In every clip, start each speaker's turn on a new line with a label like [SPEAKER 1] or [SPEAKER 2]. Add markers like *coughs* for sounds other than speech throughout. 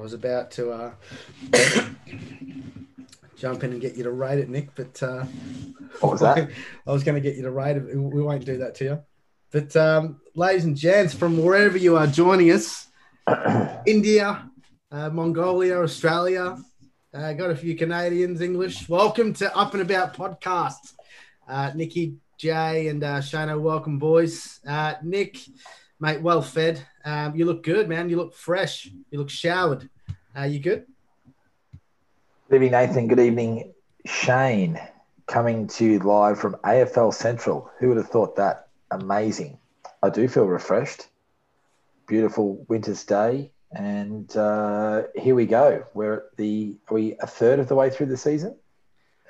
[SPEAKER 1] I was about to uh, jump in and get you to rate it, Nick, but uh,
[SPEAKER 2] what was that? *laughs*
[SPEAKER 1] I was going to get you to rate it. We won't do that to you. But um, ladies and gents, from wherever you are joining us, *coughs* India, uh, Mongolia, Australia, uh, got a few Canadians, English. Welcome to Up and About podcast. Uh, Nikki, Jay, and uh, Shano, welcome, boys. Uh, Nick, mate, well fed. Um, you look good, man. You look fresh. You look showered. Are you good?
[SPEAKER 2] Good evening, Nathan. Good evening, Shane. Coming to you live from AFL Central. Who would have thought that? Amazing. I do feel refreshed. Beautiful winter's day. And uh, here we go. We're at the, are we a third of the way through the season?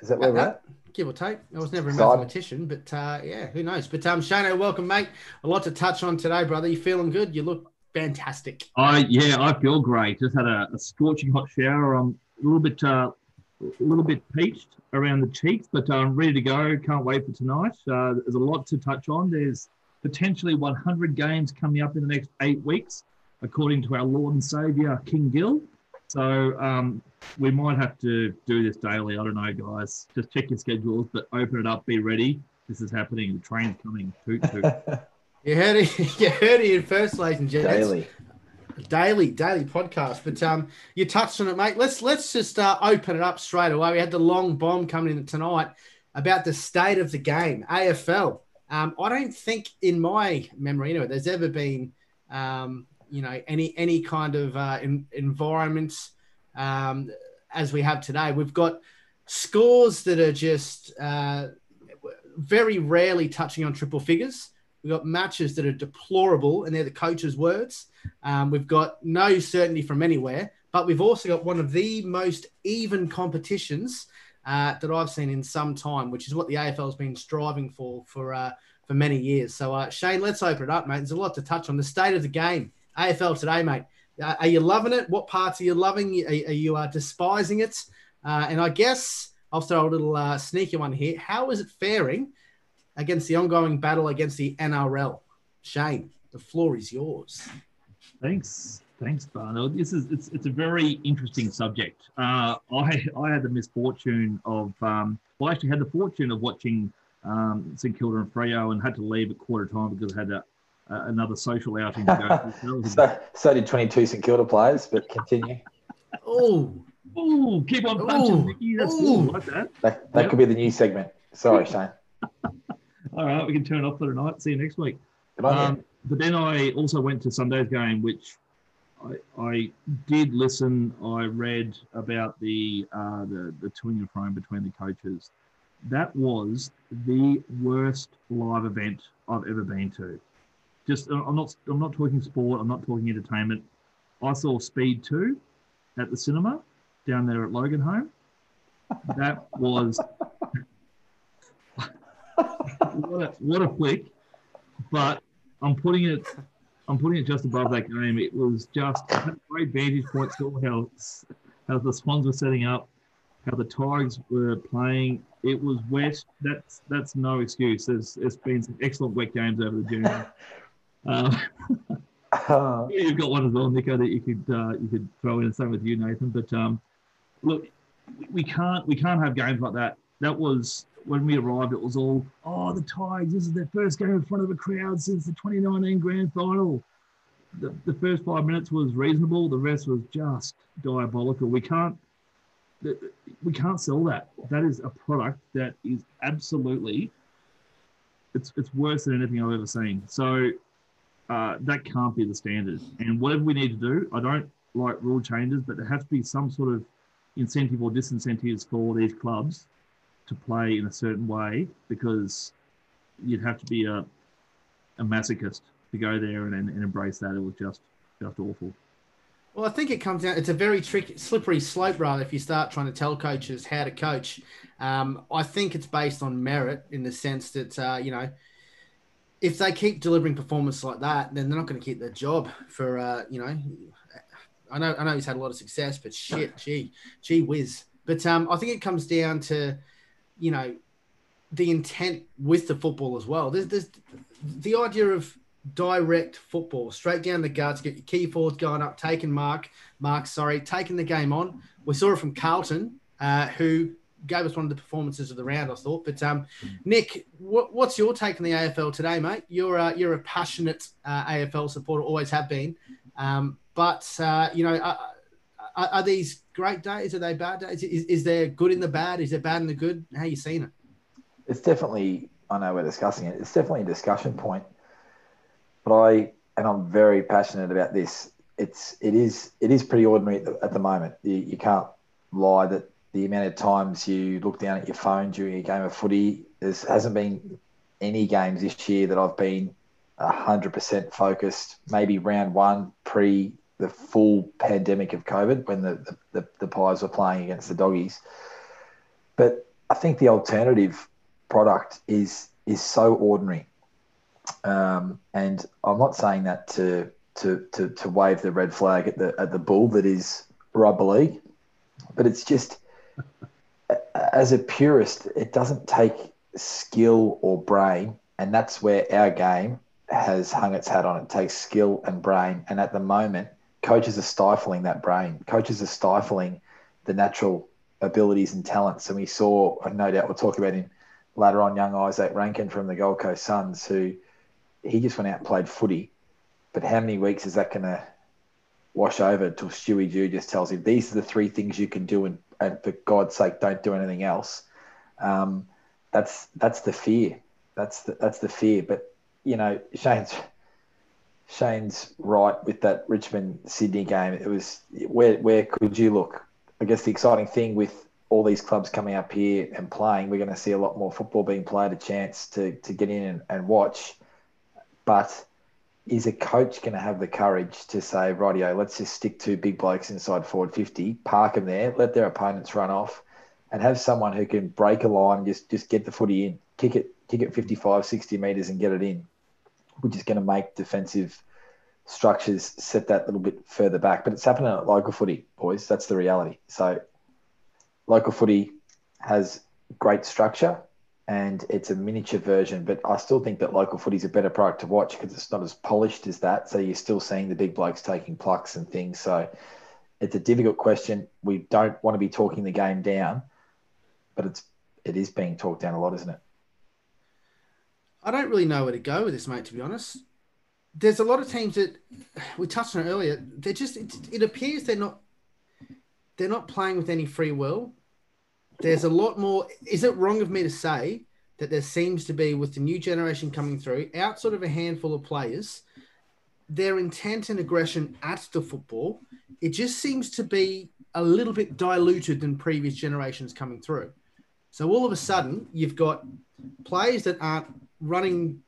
[SPEAKER 2] Is that where we're at?
[SPEAKER 1] Give or take. I was never a mathematician, but uh, yeah, who knows? But um, Shano, welcome, mate. A lot to touch on today, brother. You feeling good? You look fantastic.
[SPEAKER 3] I yeah, I feel great. Just had a, a scorching hot shower. I'm a little bit uh, a little bit peached around the cheeks, but I'm um, ready to go. Can't wait for tonight. Uh, there's a lot to touch on. There's potentially 100 games coming up in the next eight weeks, according to our Lord and Savior King Gil. So um, we might have to do this daily. I don't know, guys. Just check your schedules, but open it up. Be ready. This is happening. The train's coming. Toot toot. *laughs*
[SPEAKER 1] you heard it. *laughs* You heard it first, ladies and gents.
[SPEAKER 2] Daily
[SPEAKER 1] daily daily podcast. But um, you touched on it, mate. Let's let's just uh, open it up straight away. We had the long bomb coming in tonight about the state of the game, AFL. Um, I don't think in my memory, anyway, there's ever been um, you know any any kind of uh, in, environment um, as we have today. We've got scores that are just uh, very rarely touching on triple figures. We've got matches that are deplorable, and they're the coach's words. Um, we've got no certainty from anywhere, but we've also got one of the most even competitions uh, that I've seen in some time, which is what the AFL has been striving for for uh, for many years. So, uh, Shane, let's open it up, mate. There's a lot to touch on. The state of the game, AFL today, mate. Uh, are you loving it? What parts are you loving? Are, are you uh, despising it? Uh, and I guess I'll throw a little sneaky one here. How is it faring? against the ongoing battle against the NRL. Shane, the floor is yours.
[SPEAKER 3] Thanks. Thanks, Barno. This is it's, it's a very interesting subject. Uh, I I had the misfortune of um, well, I actually had the fortune of watching um, St Kilda and Freo and had to leave at quarter time because I had a, another social outing to
[SPEAKER 2] go. *laughs* so, so did 22 St Kilda players, but continue.
[SPEAKER 1] oh,
[SPEAKER 3] oh, keep on punching, Nicky. That's cool. like that.
[SPEAKER 2] That, that yep. could be the new segment. Sorry, Shane. *laughs*
[SPEAKER 3] All right, we can turn it off for tonight. See you next week. Um, but then I also went to Sunday's game, which I, I did listen. I read about the uh, the the toing and froing between the coaches. That was the worst live event I've ever been to. Just I'm not I'm not talking sport. I'm not talking entertainment. I saw Speed Two at the cinema down there at Logan Home. That was *laughs* what a what a flick! But I'm putting it I'm putting it just above that game. It was just a great vantage point. Saw how how the Swans were setting up, how the Tigers were playing. It was wet. That's that's no excuse. There's there's been some excellent wet games over the junior. *laughs* Um, uh, *laughs* you've got one as well, Nico, that you could uh, you could throw in. And same with you, Nathan. But um, look, we can't we can't have games like that. That was when we arrived, it was all, oh, the Tigers, this is their first game in front of a crowd since the 2019 grand final. The, the first five minutes was reasonable. The rest was just diabolical. We can't, we can't sell that. That is a product that is absolutely, it's, it's worse than anything I've ever seen. So uh, that can't be the standard. And whatever we need to do, I don't like rule changes, but there has to be some sort of incentive or disincentives for these clubs to play in a certain way because you'd have to be a, a masochist to go there and, and, embrace that. It was just just awful.
[SPEAKER 1] Well, I think it comes down. It's a very tricky, slippery slope, rather. If you start trying to tell coaches how to coach, um, I think it's based on merit in the sense that uh, you know, if they keep delivering performance like that, then they're not going to keep their job for uh, you know. I know, I know he's had a lot of success, but shit, *laughs* gee, gee whiz. But um, I think it comes down to you know, the intent with the football as well. There's, there's the idea of direct football, straight down the guts, get your key forwards going up, taking mark, mark, sorry, taking the game on. We saw it from Carlton, uh, who gave us one of the performances of the round, I thought. But um, Nick, what, what's your take on the AFL today, mate? You're uh, you're a passionate uh, AFL supporter, always have been. Um, but uh, you know, are, are, these great days? Are they bad days? Is, is there good in the bad? Is there bad in the good? How you seeing it?
[SPEAKER 2] It's definitely. I know we're discussing it. It's definitely a discussion point. But I and I'm very passionate about this. It's it is it is pretty ordinary at the, at the moment. You, you can't lie that the amount of times you look down at your phone during a game of footy, there hasn't been any games this year that I've been 100% focused. Maybe round one pre the full pandemic of COVID when the, the, the Pies were playing against the Doggies. But I think the alternative product is is so ordinary. Um, and I'm not saying that to, to, to, to wave the red flag at the, at the bull that is rugby league, but it's just as a purist, it doesn't take skill or brain, and that's where our game has hung its hat on. It takes skill and brain, and at the moment, coaches are stifling that brain. Coaches are stifling the natural abilities and talents. And we saw, no doubt, we'll talk about him later on, young Izak Rankine from the Gold Coast Suns, who he just went out and played footy. But how many weeks is that going to wash over until Stewie Dew just tells him these are the three things you can do and and for God's sake, don't do anything else. Um, that's that's the fear. That's the, that's the fear. But you know, Shane's Shane's right with that Richmond Sydney game. It was where where could you look? I guess the exciting thing with all these clubs coming up here and playing, we're going to see a lot more football being played, a chance to to get in and, and watch. But is a coach going to have the courage to say, rightio, let's just stick two big blokes inside forward 50, park them there, let their opponents run off, and have someone who can break a line, just just get the footy in, kick it, kick it 55, 60 metres and get it in, which is going to make defensive structures set that little bit further back. But it's happening at local footy, boys. That's the reality. So local footy has great structure and it's a miniature version. But I still think that local footy is a better product to watch because it's not as polished as that. So you're still seeing the big blokes taking plucks and things. So it's a difficult question. We don't want to be talking the game down, but it's it is being talked down a lot, isn't it?
[SPEAKER 1] I don't really know where to go with this, mate. To be honest, there's a lot of teams that we touched on earlier. They're just it, it appears they're not they're not playing with any free will there's a lot more. Is it wrong of me to say that there seems to be, with the new generation coming through, outside of a handful of players, their intent and aggression at the football, it just seems to be a little bit diluted than previous generations coming through. So all of a sudden, you've got players that aren't running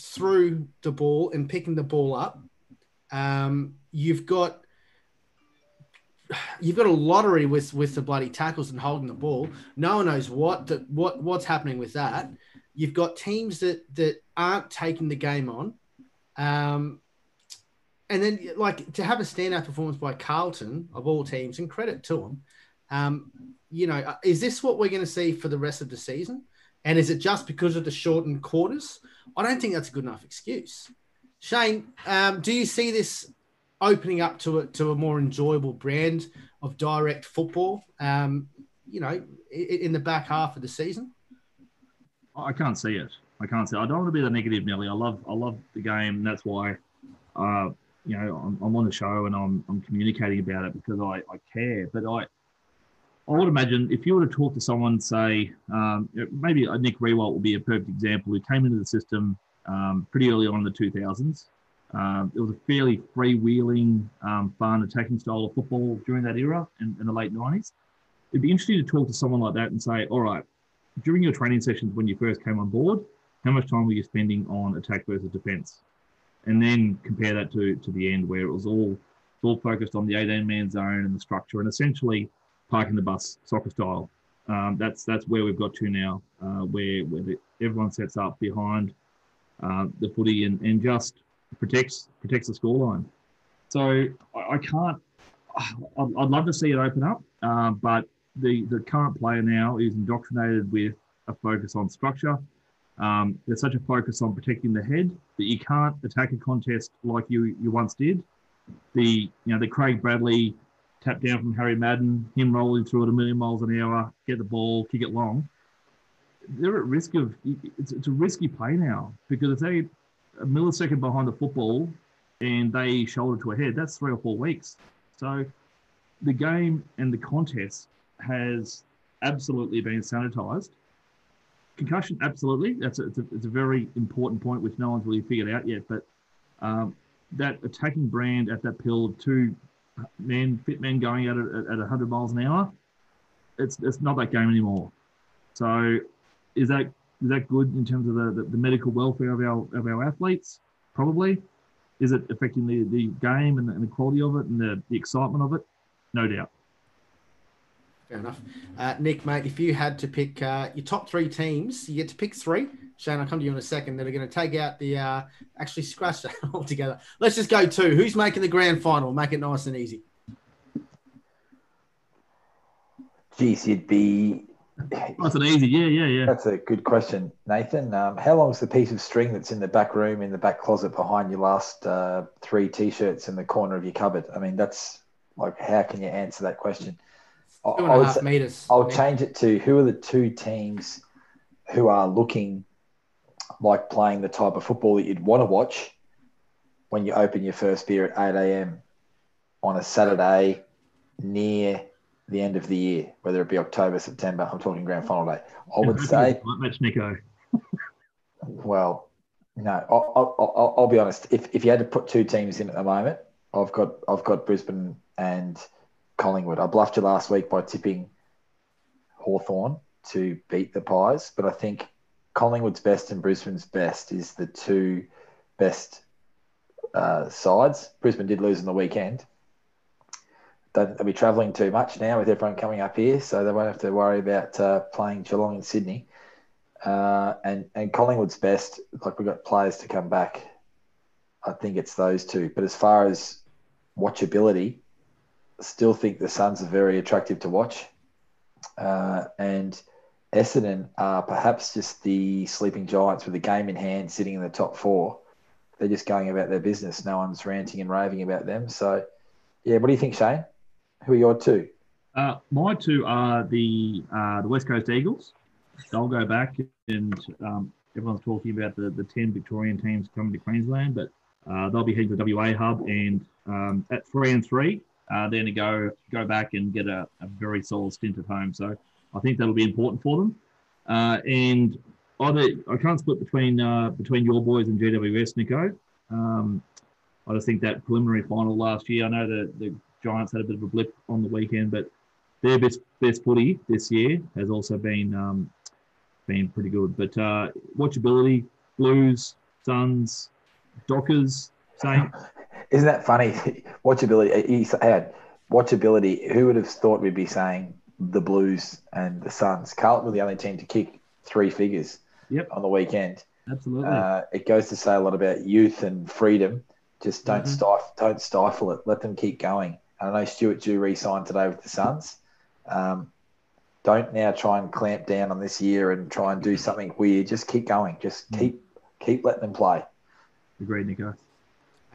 [SPEAKER 1] through the ball and picking the ball up. Um, you've got you've got a lottery with with the bloody tackles and holding the ball. No one knows what the, what what's happening with that. You've got teams that that aren't taking the game on, um, and then like to have a standout performance by Carlton of all teams, and credit to them. Um, you know, uh, is this what we're going to see for the rest of the season? And is it just because of the shortened quarters? I don't think that's a good enough excuse. Shane, um, do you see this opening up to a, to a more enjoyable brand of direct football, um, you know, in, the back half of the season?
[SPEAKER 3] I can't see it. I can't see. It. I don't want to be the negative Nelly. I love I love the game. And that's why, uh, you know, I'm, I'm, on the show and I'm, I'm communicating about it because I, I care. But I I would imagine if you were to talk to someone, say um, maybe Nick Riewoldt would be a perfect example, who came into the system um, pretty early on in the 2000s. Um, it was a fairly freewheeling, um, fun, attacking style of football during that era in, in, the late 90s. It'd be interesting to talk to someone like that and say, all right, during your training sessions when you first came on board, how much time were you spending on attack versus defense? And then compare that to, to the end where it was all, all focused on the 18 man zone and the structure and essentially parking the bus soccer style. Um, that's that's where we've got to now, uh, where, where everyone sets up behind uh, the footy and, and just protects protects the scoreline. So I, I can't. I'd, I'd, love to see it open up, uh, but the the current player now is indoctrinated with a focus on structure, Um, there's such a focus on protecting the head that you can't attack a contest like you you once did. The you know the Craig Bradley tap down from Harry Madden, him rolling through at a million miles an hour, get the ball, kick it long. They're at risk of it's, it's a risky play now because if they a millisecond behind the football and they shoulder to a head, that's three or four weeks. So the game and the contest has absolutely been sanitized. Concussion, absolutely. That's a, it's, a, it's a very important point which no one's really figured out yet. But um, that attacking brand at that pill, of two men, fit men going at it at 100 miles an hour, it's, it's not that game anymore. So is that is that good in terms of the, the, the medical welfare of our of our athletes? Probably. Is it affecting the, the game and the, and the quality of it and the, the excitement of it? No doubt.
[SPEAKER 1] Fair enough. Uh, Nick, mate, if you had to pick uh, your top three teams, you get to pick three. Shane, I'll come to you in a second. That are going to take out the uh, actually scratch that *laughs* all together. Let's just go two. Who's making the grand final? Make it nice and easy.
[SPEAKER 2] Geez, you'd be.
[SPEAKER 3] Nice and easy. Yeah, yeah, yeah.
[SPEAKER 2] That's a good question, Nathan. Um, how is the piece of string that's in the back room, in the back closet behind your last uh, three t-shirts in the corner of your cupboard? I mean, that's like, how can you answer that question?
[SPEAKER 1] Two and a half
[SPEAKER 2] say-
[SPEAKER 1] meters.
[SPEAKER 2] I'll change it to who are the two teams who are looking like playing the type of football that you'd want to watch when you open your first beer at 8 a.m. on a Saturday near the end of the year, whether it be October, September. I'm talking grand final day. I would say,
[SPEAKER 3] match Nico. *laughs*
[SPEAKER 2] well, no, I'll, I'll, I'll, I'll be honest. If, if you had to put two teams in at the moment, I've got I've got Brisbane and Collingwood. I bluffed you last week by tipping Hawthorn to beat the Pies, but I think Collingwood's best and Brisbane's best is the two best uh, sides. Brisbane did lose in the weekend. They'll be travelling too much now with everyone coming up here, so they won't have to worry about uh, playing Geelong and Sydney. Uh, and and Collingwood's best, like we've got players to come back. I think it's those two. But as far as watchability, I still think the Suns are very attractive to watch. Uh, and Essendon are perhaps just the sleeping giants with a game in hand sitting in the top four. They're just going about their business. No one's ranting and raving about them. So, yeah, what do you think, Shane? Who are your two?
[SPEAKER 3] Uh, my two are the uh, the West Coast Eagles. They'll go back, and um, everyone's talking about the, the 10 Victorian teams coming to Queensland, but uh, they'll be heading to the WA hub and um, at three and three, uh, then to go go back and get a, a very solid stint at home. So I think that'll be important for them. Uh, and either I can't split between uh, between your boys and GWS, Nico. Um, I just think that preliminary final last year. I know that the Giants had a bit of a blip on the weekend, but their best best footy this year has also been um, been pretty good. But uh, watchability, Blues, Suns, Dockers, same. *laughs*
[SPEAKER 2] Isn't that funny? *laughs* Watchability. He had watchability. Who would have thought we'd be saying the Blues and the Suns? Carlton were the only team to kick three figures
[SPEAKER 3] Yep.
[SPEAKER 2] on the weekend.
[SPEAKER 3] Absolutely.
[SPEAKER 2] Uh, it goes to say a lot about youth and freedom. Just don't
[SPEAKER 3] Mhm.
[SPEAKER 2] stifle, don't stifle it. Let them keep going. And I know Stuart Dew re-signed today with the Suns. Um, don't now try and clamp down on this year and try and do something weird. Just keep going. Just
[SPEAKER 3] Mm.
[SPEAKER 2] keep keep letting them play.
[SPEAKER 3] Agreed, Nico.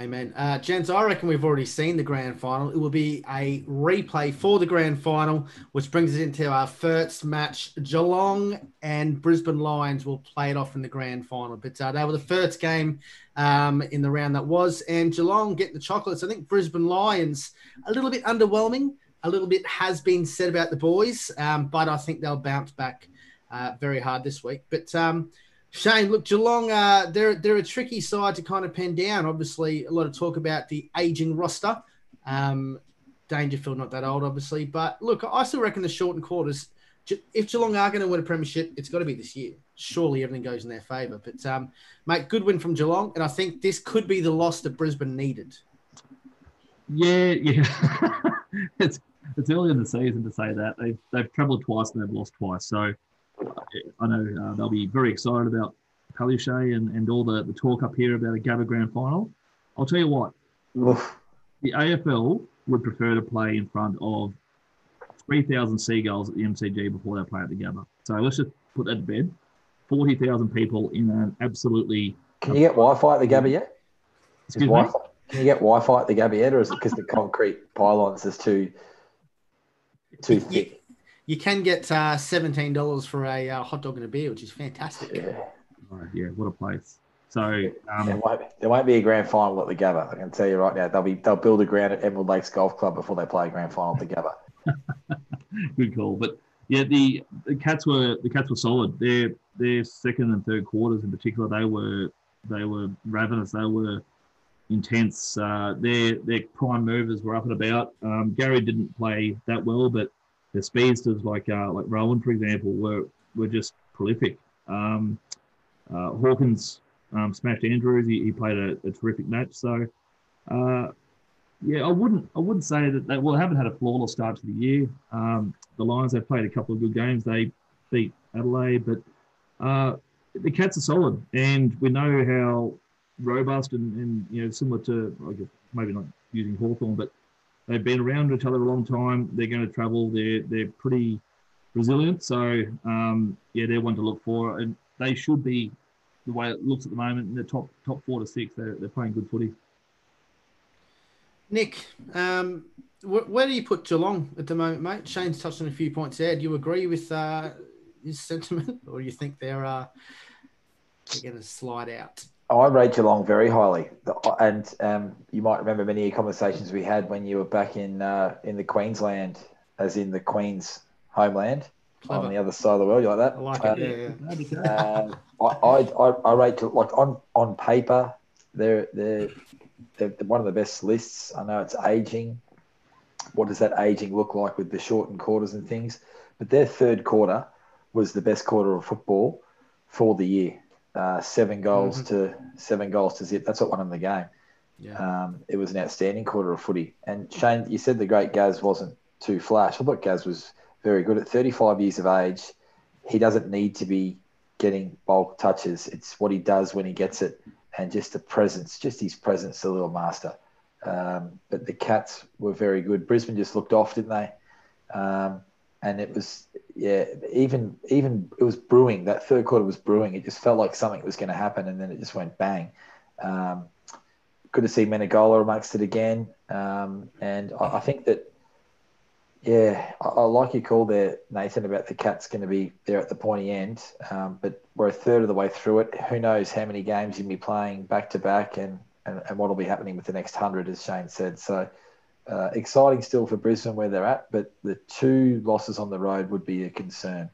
[SPEAKER 1] Amen. Uh, gents, I reckon we've already seen the grand final. It will be a replay for the grand final, which brings us into our first match. Geelong and Brisbane Lions will play it off in the grand final. But uh, they were the first game um, in the round that was, and Geelong get the chocolates. I think Brisbane Lions a little bit underwhelming. A little bit has been said about the boys, um, but I think they'll bounce back uh, very hard this week. But um, Shane, look, Geelong, uh, they're they're a tricky side to kind of pen down. Obviously, a lot of talk about the aging roster. Um, Dangerfield not that old, obviously, but look, I still reckon the shortened quarters. If Geelong are going to win a premiership, it's got to be this year. Surely everything goes in their favour. But um, mate, good win from Geelong, and I think this could be the loss that Brisbane needed.
[SPEAKER 3] Yeah, yeah. *laughs* it's it's early in the season to say that they've they've travelled twice and they've lost twice. So I know uh, they'll be very excited about Palaszczuk and, and all the, the talk up here about a Gabba Grand Final. I'll tell you what,
[SPEAKER 2] Oof.
[SPEAKER 3] the AFL would prefer to play in front of 3,000 seagulls at the MCG before they play at the Gabba. So let's just put that to bed. forty thousand people in an absolutely.
[SPEAKER 2] Can you get Wi-Fi at the Gabba yet?
[SPEAKER 3] Excuse me?
[SPEAKER 2] Wi-Fi, can you get Wi-Fi at the Gabba yet, or is it because the concrete pylons is too too thick?
[SPEAKER 1] You can get uh, seventeen dollars for a uh, hot dog and a beer, which is fantastic.
[SPEAKER 2] Yeah.
[SPEAKER 3] Oh, yeah, what a place. So um,
[SPEAKER 2] There won't, there won't be a grand final at the Gabba. I can tell you right now. They'll be they'll build a ground at Emerald Lakes Golf Club before they play a grand final at the Gabba. *laughs*
[SPEAKER 3] good call. But yeah, the, the cats were the cats were solid. Their their second and third quarters in particular, they were they were ravenous. They were intense. Uh, their their prime movers were up and about. Um, Gary didn't play that well, but the speedsters like uh, like Rohan, for example, were were just prolific. Um, uh, Hawkins um, smashed Andrews. He, he played a, a terrific match. So. Uh, yeah, I wouldn't. I wouldn't say that they well they haven't had a flawless start to the year. Um, the Lions have played a couple of good games. They beat Adelaide, but uh, the Cats are solid, and we know how robust and, and you know similar to I guess maybe not using Hawthorn, but they've been around each other a long time. They're going to travel. They're they're pretty resilient. So um, yeah, they're one to look for, and they should be the way it looks at the moment in the top top four to six. They're, they're playing good footy.
[SPEAKER 1] Nick, um, wh- where do you put Geelong at the moment, mate? Shane's touched on a few points there. Do you agree with uh, his sentiment, or do you think they're uh, they're going to slide out?
[SPEAKER 2] I rate Geelong very highly, and um, you might remember many conversations we had when you were back in uh, in the Queensland, as in the Queen's homeland
[SPEAKER 1] Clever.
[SPEAKER 2] on the other side of the world. You like that?
[SPEAKER 1] I like
[SPEAKER 2] Um,
[SPEAKER 1] it. Yeah, yeah.
[SPEAKER 2] Um, *laughs* I, I, I, I rate to, like on on paper, they're, they're they're one of the best lists. I know it's aging. What does that aging look like with the shortened quarters and things? But their third quarter was the best quarter of football for the year. Uh, seven goals to seven goals to zip. That's what won them the game.
[SPEAKER 1] yeah.
[SPEAKER 2] Um, it was an outstanding quarter of footy. And Shane, you said the great Gaz wasn't too flash. I thought Gaz was very good at 35 years of age. He doesn't need to be getting bulk touches. It's what he does when he gets it, and just the presence, just his presence, the little master. Um, but the Cats were very good. Brisbane just looked off, didn't they? Um, and it was, yeah, even even it was brewing. That third quarter was brewing. It just felt like something was going to happen, and then it just went bang. Um, good to see Menegola amongst it again. Um, and I, I think that, yeah, I, I like your call there, Nathan, about the Cats going to be there at the pointy end. Um, but we're a third of the way through it. Who knows how many games you'll be playing back to back and, and, and what will be happening with the next 100, as Shane said. So uh, exciting still for Brisbane where they're at, but the two losses on the road would be a concern.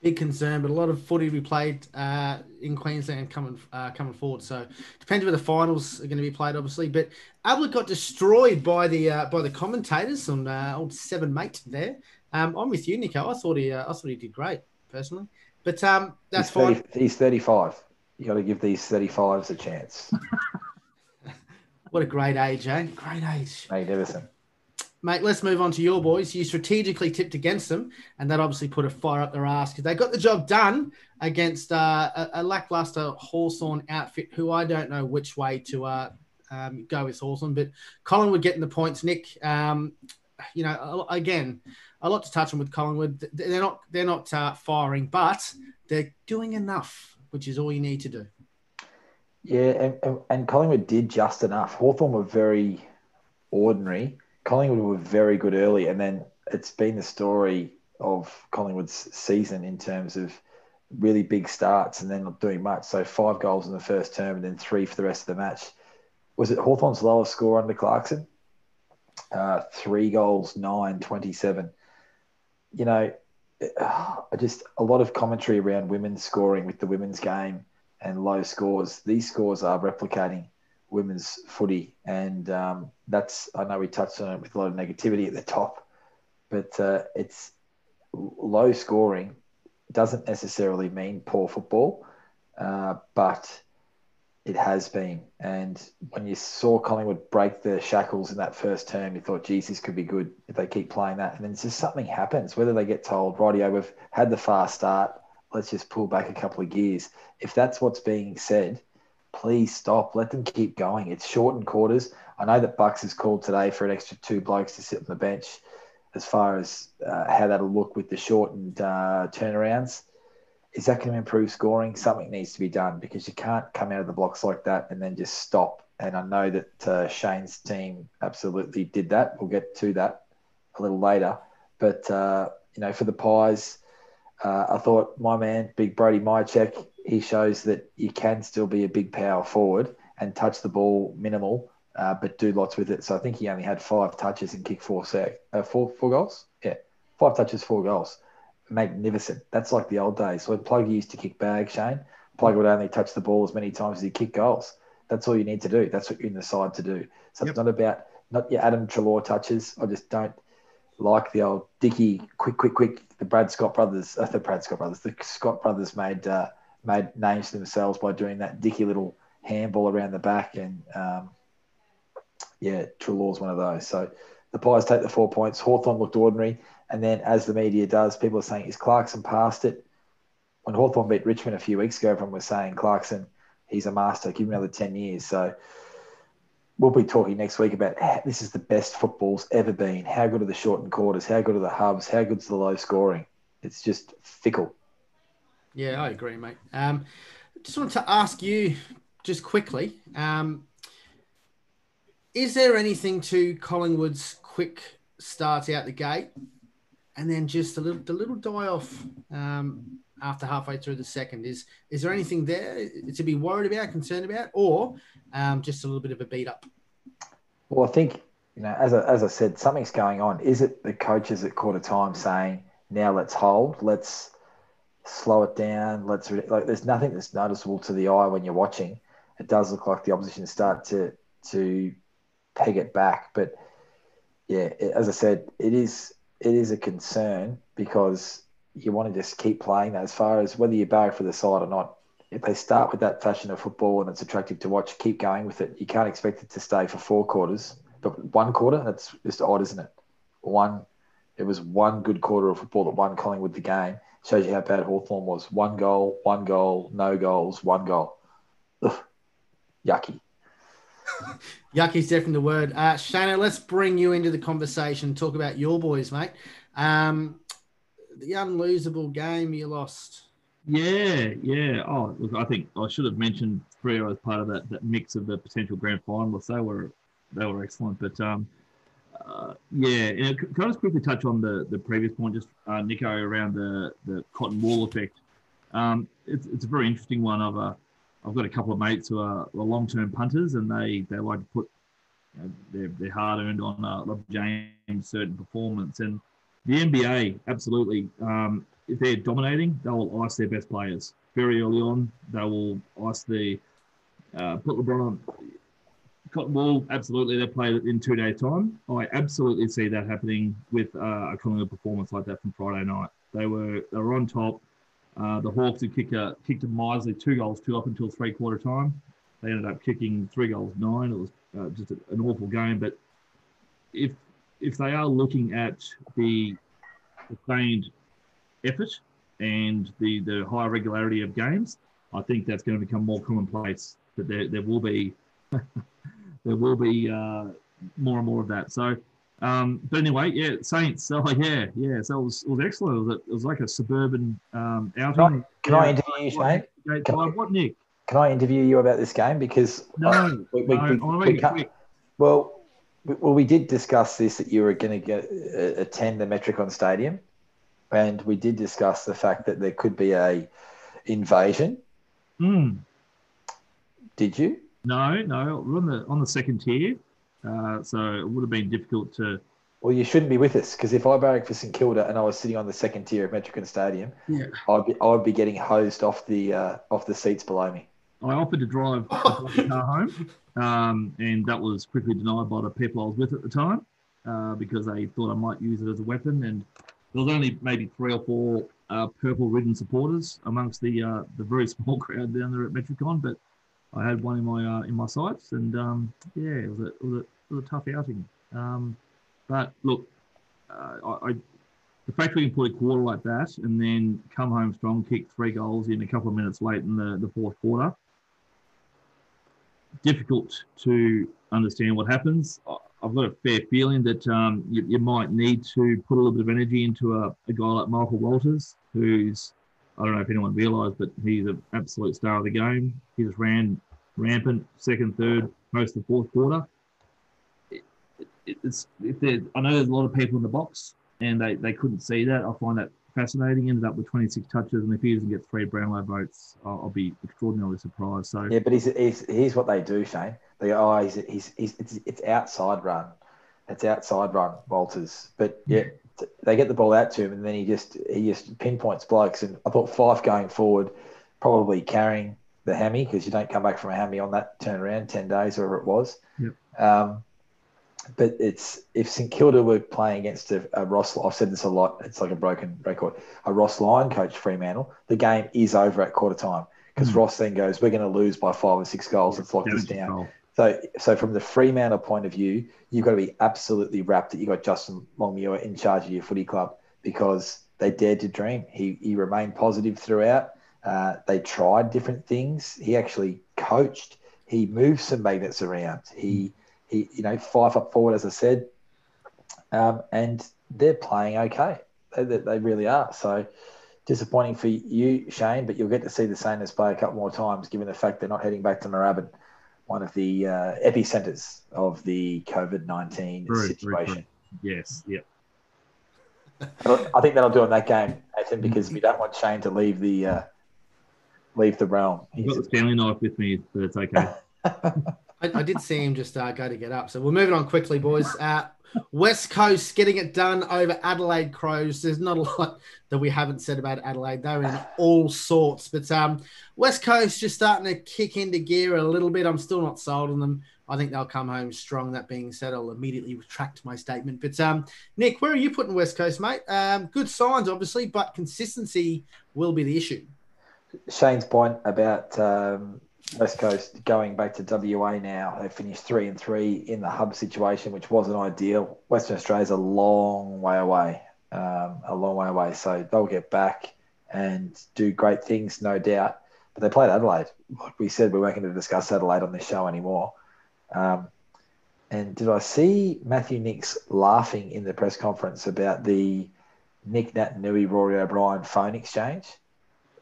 [SPEAKER 1] Big concern, but a lot of footy we played uh, in Queensland coming uh, coming forward. So depends where the finals are going to be played, obviously. But Ablett got destroyed by the uh, by the commentators on uh, old seven mate there. Um, I'm with you, Nico. I thought he uh, I thought he did great personally, but um, that's
[SPEAKER 2] he's,
[SPEAKER 1] fine.
[SPEAKER 2] he's 35. You got to give these 35s a chance. *laughs*
[SPEAKER 1] What a great age, eh? Great age.
[SPEAKER 2] Magnificent.
[SPEAKER 1] Mate, let's move on to your boys. You strategically tipped against them, and that obviously put a fire up their ass because they got the job done against uh, a, a lackluster Hawthorn outfit, who I don't know which way to uh, um, go with Hawthorn, but Collingwood getting the points. Nick, um, you know, again, a lot to touch on with Collingwood. They're not they're not uh, firing, but they're doing enough, which is all you need to do.
[SPEAKER 2] Yeah, and, and, Collingwood did just enough. Hawthorn were very ordinary. Collingwood were very good early, and then it's been the story of Collingwood's season in terms of really big starts and then not doing much. So five goals in the first term and then three for the rest of the match. Was it Hawthorn's lowest score under Clarkson? Uh, three goals, nine, 27. You know, *sighs* I just a lot of commentary around women's scoring with the women's game and low scores. These scores are replicating women's footy, and um, that's I know we touched on it with a lot of negativity at the top, but uh, it's low scoring doesn't necessarily mean poor football, uh, but it has been. And when you saw Collingwood break the shackles in that first term, you thought, geez, this could be good if they keep playing that. And then just something happens, whether they get told, rightio, we've had the fast start, let's just pull back a couple of gears. If that's what's being said, please stop. Let them keep going. It's shortened quarters. I know that Bucks has called today for an extra two blokes to sit on the bench as far as uh, how that'll look with the shortened uh, turnarounds. is that going to improve scoring? Something needs to be done because you can't come out of the blocks like that and then just stop. And I know that uh, Shane's team absolutely did that. We'll get to that a little later. But, uh, you know, for the Pies, uh, I thought my man, Big Brody Mihocek, he shows that you can still be a big power forward and touch the ball minimal, uh, but do lots with it. So I think he only had five touches and kicked four, sec- uh, four, four goals. Yeah, five touches, four goals magnificent. That's like the old days when Pluggy used to kick bag, Shane. Plug would only touch the ball as many times as he kicked goals. That's all you need to do. That's what you're in the side to do. So yep. it's not about not your Adam Treloar touches. I just don't like the old Dicky quick, quick, quick. The Brad Scott brothers, uh, the Brad Scott brothers, the Scott brothers made uh, made names themselves by doing that Dicky little handball around the back, and um, yeah, Treloar's one of those. So the Pies take the four points. Hawthorn looked ordinary. And then, as the media does, people are saying, is Clarkson past it? When Hawthorn beat Richmond a few weeks ago, everyone was saying, Clarkson, he's a master, give him another 10 years. So we'll be talking next week about this is the best football's ever been. How good are the shortened quarters? How good are the hubs? How good's the low scoring? It's just fickle.
[SPEAKER 1] Yeah, I agree, mate. Um, just wanted to ask you just quickly um, is there anything to Collingwood's quick start out the gate and then just a little the little die off um, after halfway through the second. Is is there anything there to be worried about, concerned about, or um, just a little bit of a beat up?
[SPEAKER 2] Well, I think you know, as I, as I said, something's going on. Is it the coaches at quarter time saying, "Now let's hold, let's slow it down, let's like." There's nothing that's noticeable to the eye when you're watching. It does look like the opposition start to to peg it back, but yeah, as I said, it is it is a concern because you want to just keep playing that as far as whether you barrack for the side or not. If they start with that fashion of football and it's attractive to watch, keep going with it. You can't expect it to stay for four quarters, but one quarter, that's just odd, isn't it? One, it was one good quarter of football that won Collingwood the game. Shows you how bad Hawthorn was. One goal, one goal, no goals, one goal. Ugh, yucky. *laughs*
[SPEAKER 1] Yucky's definitely the word. Uh, let's bring you into the conversation. Talk about your boys, mate. Um, the unlosable game you lost.
[SPEAKER 3] Yeah, yeah. Oh, look, I think I should have mentioned Freo as part of that, that mix of the potential grand finalists. They were they were excellent, but um, uh, yeah. Know, can I just quickly touch on the, the previous point, just uh, Nico around the the cotton wool effect? Um, it's, it's a very interesting one of a I've got a couple of mates who are, are long-term punters, and they they like to put you know, their, their hard-earned on uh, James' certain performance. And the NBA, absolutely, um, if they're dominating, they will ice their best players very early on. They will ice the uh, put LeBron on cotton wool. Absolutely, they play in two days' time. I absolutely see that happening with uh, a Collingwood performance like that from Friday night. They were they were on top. Uh, the Hawks had kicked a, kicked a miserly two goals two up until three quarter time. They ended up kicking three goals nine. It was uh, just an awful game. But if if they are looking at the sustained effort and the the high regularity of games, I think that's going to become more commonplace. That there there will be *laughs* there will be uh, more and more of that. So um, but anyway, yeah, Saints. So yeah, yeah. So it was, it was excellent. It was, it was like a suburban um, outing.
[SPEAKER 2] Can I, can I interview you, Shane?
[SPEAKER 3] Can I, what, Nick?
[SPEAKER 2] Can I interview you about this game because
[SPEAKER 3] no, uh, we, we, no, we, we can't,
[SPEAKER 2] well, well, we did discuss this that you were going to get uh, attend the Metricon Stadium, and we did discuss the fact that there could be a invasion.
[SPEAKER 3] Hmm.
[SPEAKER 2] Did you?
[SPEAKER 3] No, no. We're on the on the second tier. Uh, so it would have been difficult to.
[SPEAKER 2] Well, you shouldn't be with us because if I barrack for St Kilda and I was sitting on the second tier of Metricon Stadium,
[SPEAKER 1] yeah.
[SPEAKER 2] I'd be I'd be getting hosed off the uh, off the seats below me.
[SPEAKER 3] I offered to drive the car home, *laughs* um, and that was quickly denied by the people I was with at the time uh, because they thought I might use it as a weapon. And there was only maybe three or four uh, purple-ridden supporters amongst the uh, the very *laughs* small crowd down there at Metricon, but I had one in my uh, in my sights, and um, yeah, it was a, it was a, it was a tough outing. Um, but look, uh, I, I, the fact we can put a quarter like that and then come home strong, kick three goals in a couple of minutes late in the, the fourth quarter, difficult to understand what happens. I've got a fair feeling that um, you, you, might need to put a little bit of energy into a, a guy like Michael Walters, who's I don't know if anyone realised, but he's an absolute star of the game. He just ran rampant, second, third, most of the fourth quarter. It, it, it's if I know there's a lot of people in the box, and they, they couldn't see that. I find that fascinating. Ended up with 26 touches, and if he doesn't get three Brownlow votes, I'll, I'll be extraordinarily surprised. So
[SPEAKER 2] Yeah, but he's, he's, here's what they do, Shane. They go, oh, he's, he's, he's it's, it's outside run. It's outside run, Walters. But yeah, they get the ball out to him, and then he just he just pinpoints blokes. And I thought Fyfe going forward, probably carrying the hammy because you don't come back from a hammy on that turnaround, 10 days, or whatever it was.
[SPEAKER 3] Yep.
[SPEAKER 2] Um, but it's if St Kilda were playing against a, a Ross, I've said this a lot. It's like a broken record. A Ross Lyon coach Fremantle, the game is over at quarter time because
[SPEAKER 3] Mm.
[SPEAKER 2] Ross then goes, "We're going to lose by five or six goals. Let's lock this down." So, so from the Fremantle point of view, you've got to be absolutely wrapped that you got Justin Longmuir in charge of your footy club because they dared to dream. He he remained positive throughout. Uh, they tried different things. He actually coached. He moved some magnets around. He he you know five up forward as I said, um, and they're playing okay. They, they, they really are. So disappointing for you, Shane, but you'll get to see the Saints play a couple more times, given the fact they're not heading back to Moorabbin, one of the uh, epicenters of the COVID nineteen situation.
[SPEAKER 3] Yes, yep.
[SPEAKER 2] I I think that'll do in that game, Nathan, because we don't want Shane to leave the uh, leave the realm.
[SPEAKER 3] I've got the Stanley knife with me, but it's okay. *laughs*
[SPEAKER 1] I, I did see him just uh, go to get up. So we're moving on quickly, boys. Uh, West Coast getting it done over Adelaide Crows. There's not a lot that we haven't said about Adelaide. They're in all sorts. But um, West Coast just starting to kick into gear a little bit. I'm still not sold on them. I think they'll come home strong. That being said, I'll immediately retract my statement. But um, Nick, where are you putting West Coast, mate? Um, good signs, obviously, but consistency will be the issue.
[SPEAKER 2] Shane's point about um, West Coast going back to WA now. They finished three and three in the hub situation, which wasn't ideal. Western Australia's a long way away, um, a long way away. So they'll get back and do great things, no doubt. But they played Adelaide. Like we said, we weren't going to discuss Adelaide on this show anymore. Um, and did I see Matthew Nicks laughing in the press conference about the Nic Naitanui Rory O'Brien phone exchange?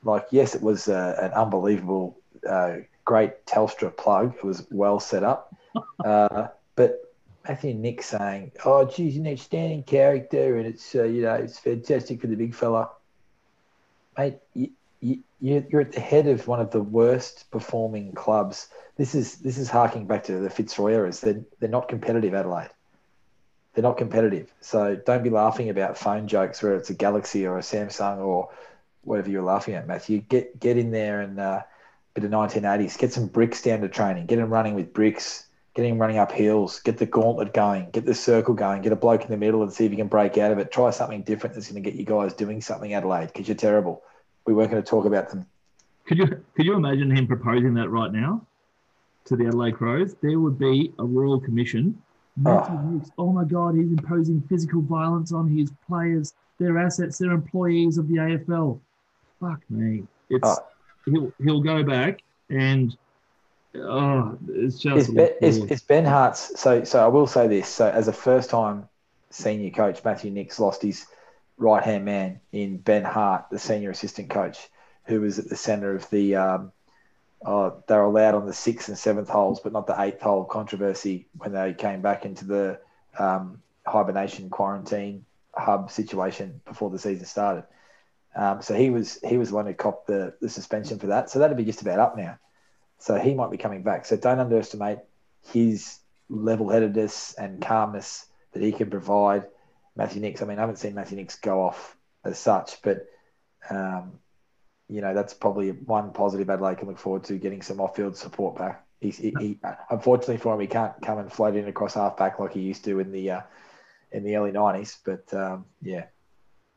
[SPEAKER 2] like yes, it was uh, an unbelievable, uh, great Telstra plug. It was well set up, *laughs* uh, but Matthew Nick saying, "Oh, geez, an outstanding character, and it's uh, you know it's fantastic for the big fella." Mate, you, you, you're at the head of one of the worst performing clubs. This is this is harking back to the Fitzroy eras. They're they're not competitive, Adelaide. They're not competitive. So don't be laughing about phone jokes where it's a Galaxy or a Samsung or whatever you're laughing at, Matthew. Get get in there and uh, bit of 1980s. Get some bricks down to training. Get him running with bricks. Get him running up hills. Get the gauntlet going. Get the circle going. Get a bloke in the middle and see if you can break out of it. Try something different that's going to get you guys doing something, Adelaide, because you're terrible. We weren't going to talk about them.
[SPEAKER 3] Could you could you imagine him proposing that right now to the Adelaide Crows? There would be a royal commission.
[SPEAKER 2] Oh.
[SPEAKER 3] Oh my God, he's imposing physical violence on his players, their assets, their employees of the AFL. Fuck me. It's
[SPEAKER 2] Oh.
[SPEAKER 3] He'll he'll go back and oh, it's
[SPEAKER 2] Is,
[SPEAKER 3] just
[SPEAKER 2] ben, is, is Ben Hart's so so I will say this. So as a first time senior coach, Matthew Nicks lost his right hand man in Ben Hart, the senior assistant coach, who was at the centre of the um, oh, they were allowed on the sixth and seventh holes, but not the eighth hole controversy when they came back into the um, hibernation quarantine hub situation before the season started. Um, so he was he was the one who copped the, the suspension for that. So that'd be just about up now. So he might be coming back. So don't underestimate his level headedness and calmness that he can provide. Matthew Nicks. I mean, I haven't seen Matthew Nicks go off as such, but um, you know that's probably one positive Adelaide can look forward to getting some off-field support back. He, he, unfortunately for him, he can't come and float in across half back like he used to in the uh, in the early '90s. But um, yeah,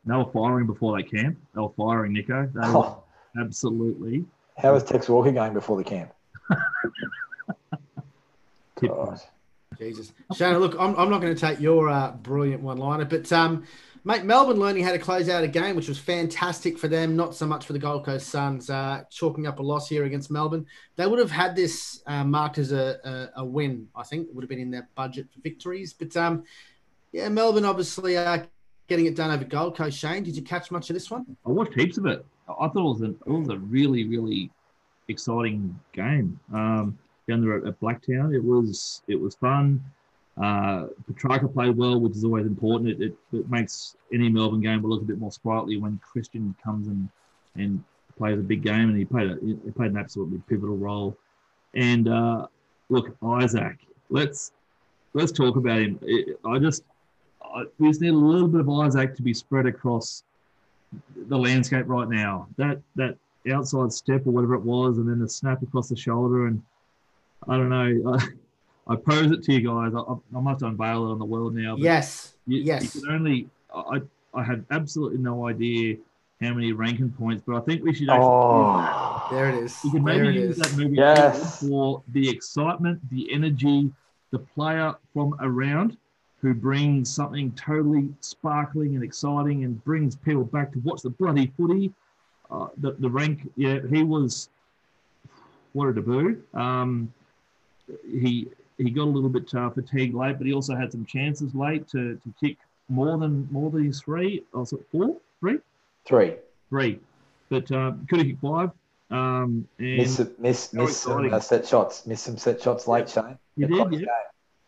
[SPEAKER 3] they were firing before they camp. They were firing Nico. They were
[SPEAKER 2] oh,
[SPEAKER 3] absolutely
[SPEAKER 2] how was Tex Walker going before the camp? *laughs* God.
[SPEAKER 1] Jesus. Shannon, look, I'm, I'm not going to take your uh, brilliant one liner, but um, mate, Melbourne learning how to close out a game, which was fantastic for them, not so much for the Gold Coast Suns, uh, chalking up a loss here against Melbourne. They would have had this uh, marked as a, a, a win, I think. It would have been in their budget for victories. But um, yeah, Melbourne obviously uh, getting it done over Gold Coast. Shane, did you catch much of this one?
[SPEAKER 3] I watched heaps of it. I thought it was a, it was a really really exciting game um, down there at, Blacktown. It was it was fun. Uh, Petracca played well, which is always important. It, it, it, makes any Melbourne game look a bit more sprightly when Christian comes and and plays a big game, and he played a, he played an absolutely pivotal role. And uh, look, Izak, let's let's talk about him. I just I, we just need a little bit of Izak to be spread across the landscape right now. That that outside step or whatever it was, and then the snap across the shoulder, and I don't know. I, *laughs* I pose it to you guys. I, I must unveil it on the world now.
[SPEAKER 1] yes.
[SPEAKER 3] You,
[SPEAKER 1] yes.
[SPEAKER 3] You can only. I I had absolutely no idea how many ranking points, but I think we should actually.
[SPEAKER 2] Oh,
[SPEAKER 1] There it is.
[SPEAKER 3] You
[SPEAKER 1] can
[SPEAKER 3] maybe use
[SPEAKER 1] is.
[SPEAKER 3] that movie
[SPEAKER 2] Yes.
[SPEAKER 3] for the excitement, the energy, the player from around who brings something totally sparkling and exciting and brings people back to watch the bloody footy. Uh, the, the rank, yeah, he was what a debut. Um, he he got a little bit uh, fatigued late, but he also had some chances late to, to kick more than more than his three. Oh, was it four? Three?
[SPEAKER 2] three.
[SPEAKER 3] Three. But um, could have kicked five. Um, and
[SPEAKER 2] Miss, some- miss, miss some uh, set shots. Miss some set shots late, Shane.
[SPEAKER 3] You did, yeah.
[SPEAKER 2] game.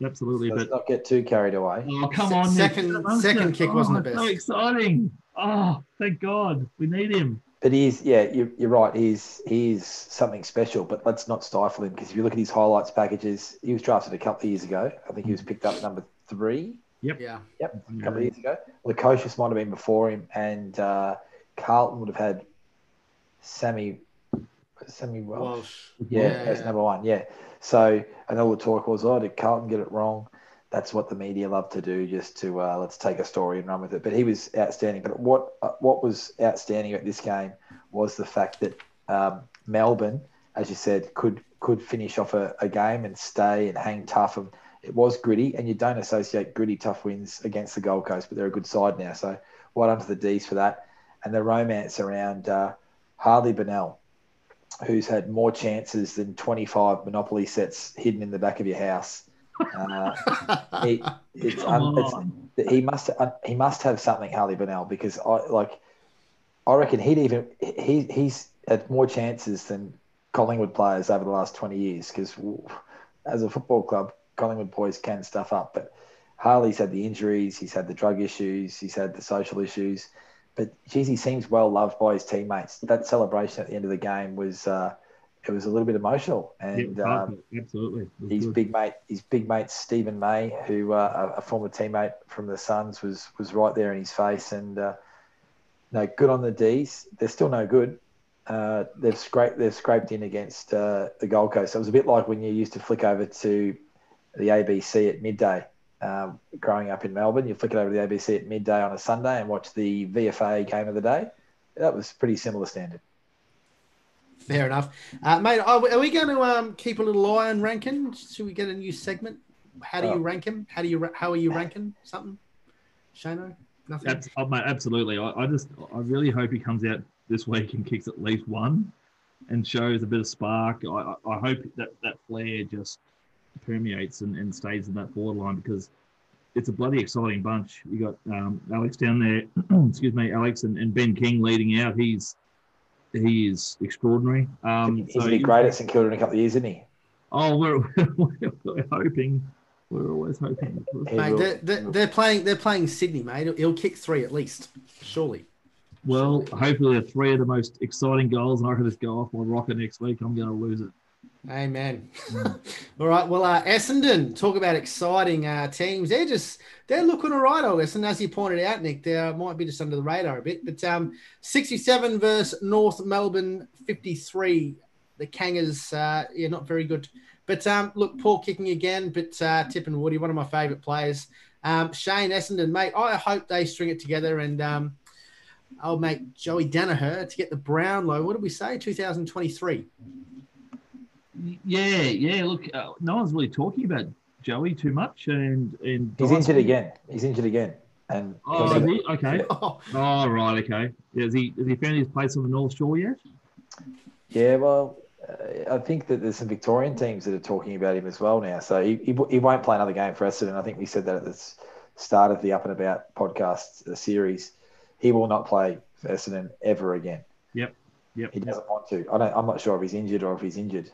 [SPEAKER 3] Absolutely.
[SPEAKER 2] Let's
[SPEAKER 3] But
[SPEAKER 2] not get too carried away.
[SPEAKER 3] oh, come
[SPEAKER 1] Se-
[SPEAKER 3] on,
[SPEAKER 1] second-
[SPEAKER 3] Get amongst
[SPEAKER 1] second kick
[SPEAKER 3] Oh,
[SPEAKER 1] wasn't the best.
[SPEAKER 3] So exciting. Oh, thank God. We need him.
[SPEAKER 2] But he's, yeah, you're, you're right. He's he's something special. But let's not stifle him because if you look at his highlights packages, he was drafted a couple of years ago. I think he was picked up number three. Yep.
[SPEAKER 1] Yeah.
[SPEAKER 2] Yep, a couple of years ago. Lukosius might have been before him, and uh, Carlton would have had Sammy, Sammy Welsh.
[SPEAKER 1] Walsh.
[SPEAKER 2] Yeah,
[SPEAKER 1] Yeah.
[SPEAKER 2] as number one. Yeah. So and all the talk was, oh, did Carlton get it wrong? That's what the media love to do, just to uh, let's take a story and run with it. But he was outstanding. But what uh, what was outstanding at this game was the fact that um, Melbourne, as you said, could could finish off a, a game and stay and hang tough. And it was gritty, and you don't associate gritty tough wins against the Gold Coast, but they're a good side now. So well done to the D's for that. And the romance around uh, Harley Bennell, who's had more chances than 25 Monopoly sets hidden in the back of your house. Uh, he, *laughs* it's, he must he must have something, Harley Bennell, because I like I reckon he'd even he he's had more chances than Collingwood players over the last 20 years. Because as a football club, Collingwood boys can stuff up, but Harley's had the injuries, he's had the drug issues, he's had the social issues. But geez, he seems well loved by his teammates. That celebration at the end of the game was uh, it was a little bit emotional, and
[SPEAKER 3] Yeah,
[SPEAKER 2] um,
[SPEAKER 3] absolutely.
[SPEAKER 2] His
[SPEAKER 3] good.
[SPEAKER 2] big mate, his big mate Stephen May, who uh, a, a former teammate from the Suns, was was right there in his face. And uh, no, good on the D's. They're still no good. Uh, they've scraped they've scraped in against uh, the Gold Coast. So it was a bit like when you used to flick over to the ABC at midday. Um, growing up in Melbourne, you flick it over to the ABC at midday on a Sunday and watch the VFA game of the day. That was pretty similar standard.
[SPEAKER 1] Fair enough, uh, mate. Are we, are we going to um, keep a little eye on ranking? Should we get a new segment? How do you
[SPEAKER 2] Oh.
[SPEAKER 1] rank him? How do you ra- how are you ranking something? Shano, nothing.
[SPEAKER 3] Abs- oh, mate, absolutely. I, I just, I really hope he comes out this week and kicks at least one, and shows a bit of spark. I, I, I hope that that flair just permeates and, and stays in that forward line because it's a bloody exciting bunch. You got um, Alex down there, *clears throat* excuse me, Alex and, and Ben King leading out. He's he is extraordinary. Um,
[SPEAKER 2] He's
[SPEAKER 3] so
[SPEAKER 2] going to be
[SPEAKER 3] you-
[SPEAKER 2] great at St Kilda in a couple of years, isn't he?
[SPEAKER 3] Oh, we're, *laughs* we're, we're hoping. We're always hoping.
[SPEAKER 1] Mate, they're, they're, they're playing. They're playing Sydney, mate. He'll, he'll kick three at least, surely.
[SPEAKER 3] Well, hopefully, the three of the most exciting goals, and I can just go off my rocket next week. I'm going to lose it.
[SPEAKER 1] Amen. *laughs* all right. Well, uh, Essendon, talk about exciting uh, teams. They're just they're looking all right, I guess. And as you pointed out, Nick, they uh, might be just under the radar a bit. But um, 67 versus North Melbourne 53. The Kangers, uh, yeah, not very good. But um, look, Paul kicking again. But uh, Tip and Woody, one of my favourite players. Um, Shane Essendon, mate. I hope they string it together and. Um, I'll make Joey Daniher to get the Brownlow. What did we say? 2023.
[SPEAKER 3] Yeah, yeah. Look, uh, no one's really talking about Joey too much, and and
[SPEAKER 2] He's injured again. He's injured again. And
[SPEAKER 3] Oh, is he? okay. *laughs*
[SPEAKER 1] Oh,
[SPEAKER 3] Oh, right, okay. Yeah, has he has he found his place on the North Shore yet?
[SPEAKER 2] yeah, well, uh, I think that there's some Victorian teams that are talking about him as well now. So he, he, he won't play another game for Essendon. I think we said that at the start of the Up and About podcast uh, series. He will not play for Essendon ever again.
[SPEAKER 3] Yep. Yep.
[SPEAKER 2] He doesn't want to. I don't. I'm not sure if he's injured or if he's injured.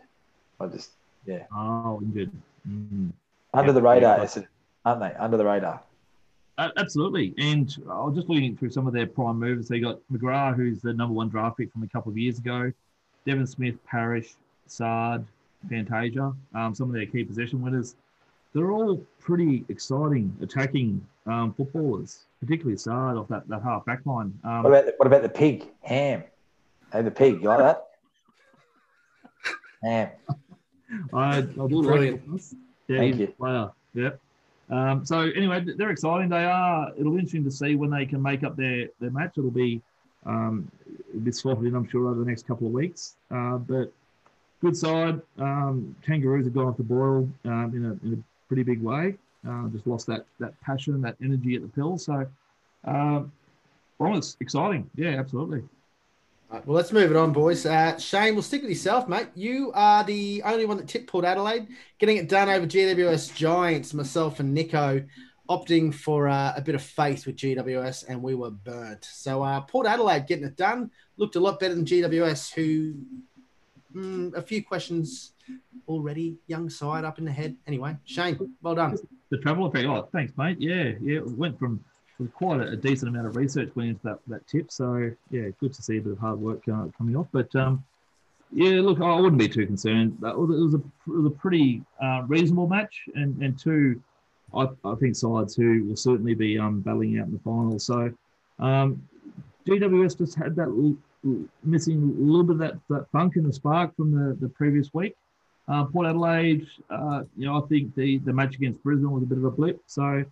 [SPEAKER 2] I just yeah.
[SPEAKER 3] Oh, injured. Mm.
[SPEAKER 2] Under
[SPEAKER 3] Yeah,
[SPEAKER 2] the radar,
[SPEAKER 3] yeah.
[SPEAKER 2] Aren't they? Under the radar.
[SPEAKER 3] Uh, absolutely. And I was just looking through some of their prime moves. They got McGrath, who's the number one draft pick from a couple of years ago, Devon Smith, Parrish, Saad, Fantasia, um, some of their key possession winners. They're all pretty exciting attacking um, footballers, particularly Saad off that, that half back line. Um,
[SPEAKER 2] What about the, what about the pig? Ham. Hey, the pig. You like that? *laughs* Ham.
[SPEAKER 3] I, I do
[SPEAKER 1] Brilliant.
[SPEAKER 3] Yeah,
[SPEAKER 2] Thank you.
[SPEAKER 3] player. Yep. Um, so anyway, they're exciting. They are. It'll be interesting to see when they can make up their, their match. It'll be um, it'll be slotted in, I'm sure, over the next couple of weeks. Uh, but good side. Um, Kangaroos have gone off the boil um, in, a, in a pretty big way. Uh, just lost that that passion, that energy at the pill. So, um, well, it's exciting. Yeah, absolutely.
[SPEAKER 1] Right, well, let's move it on, boys. Uh, Shane, we'll stick with yourself, mate. You are the only one that tipped Port Adelaide, getting it done over GWS Giants. Myself and Nico opting for uh, a bit of faith with GWS, and we were burnt. So uh, Port Adelaide getting it done looked a lot better than GWS, who mm, a few questions already. Young side up in the head. Anyway, Shane, well done.
[SPEAKER 3] The travel effect. Oh, thanks, mate. Yeah, yeah. It went from quite a, a decent amount of research went into that, that tip. So yeah, good to see a bit of hard work uh, coming off. But um, yeah, look, I wouldn't be too concerned. It was a it was a pretty uh, reasonable match, and and two, I, I think sides who will certainly be um, battling out in the final. So um, GWS just had that l- l- missing a little bit of that, that funk and the spark from the, the previous week. Uh, Port Adelaide, uh, you know, I think the, the match against Brisbane was a bit of a blip. So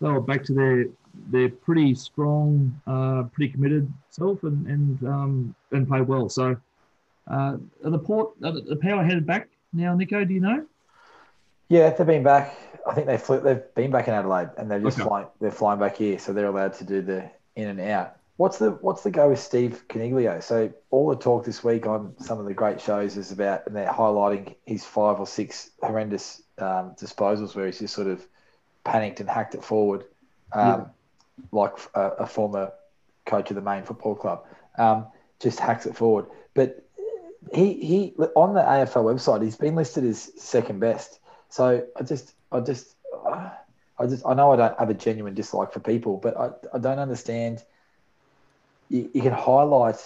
[SPEAKER 3] they were back to their their pretty strong, uh, pretty committed self and and um, and played well. So uh, are the Port, are the the power headed back now, Nico? Do you know?
[SPEAKER 2] Yeah, they've been back. I think they flew, they've been back in Adelaide, and they're just
[SPEAKER 3] Okay.
[SPEAKER 2] flying. They're flying back here, so they're allowed to do the in and out. What's the what's the go with Steve Coniglio? So all the talk this week on some of the great shows is about, and they're highlighting his five or six horrendous um, disposals where he's just sort of panicked and hacked it forward, um, like a, a former coach of the main football club, um, just hacks it forward. But he he on the AFL website, he's been listed as second best. So I just, I just, I just, I know I don't have a genuine dislike for people, but I, I don't understand. You, you can highlight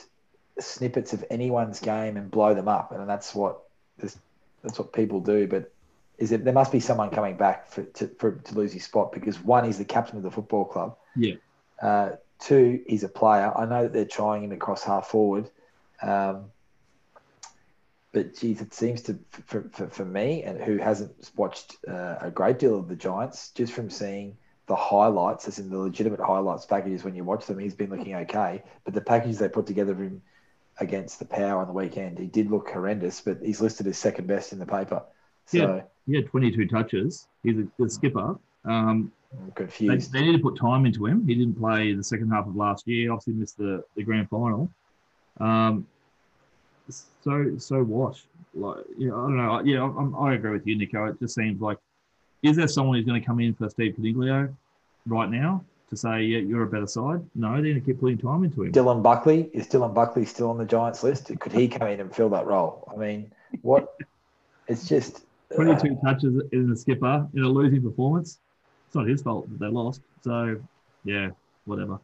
[SPEAKER 2] snippets of anyone's game and blow them up, and that's what this, that's what people do. But is that there must be someone coming back for to, for to lose his spot because one, he's the captain of the football club.
[SPEAKER 3] Yeah.
[SPEAKER 2] Uh, two, he's a player. I know that they're trying him across half forward. Um, but geez, it seems to for, for, for me and who hasn't watched uh, a great deal of the Giants, just from seeing the highlights, as in the legitimate highlights packages when you watch them, he's been looking okay. But the packages they put together of him against the Power on the weekend, he did look horrendous. But he's listed as second best in the paper, so
[SPEAKER 3] Yeah. He had 22 touches. He's a, the skipper. Um,
[SPEAKER 2] I'm
[SPEAKER 3] they,
[SPEAKER 2] confused.
[SPEAKER 3] they need to put time into him. He didn't play the second half of last year. Obviously missed the, the grand final. Um, so so what? Like, you know, I don't know. Yeah, I'm, I agree with you, Nico. It just seems like, is there someone who's going to come in for Steve Coniglio right now to say, yeah, you're a better side? No, they're going to keep putting time into him.
[SPEAKER 2] Dylan Buckley is Dylan Buckley still on the Giants list? Could he come in and fill that role? I mean, what? *laughs* It's just. Uh,
[SPEAKER 3] 22 touches in the skipper in a losing performance. It's not his fault that they lost. So, yeah, whatever.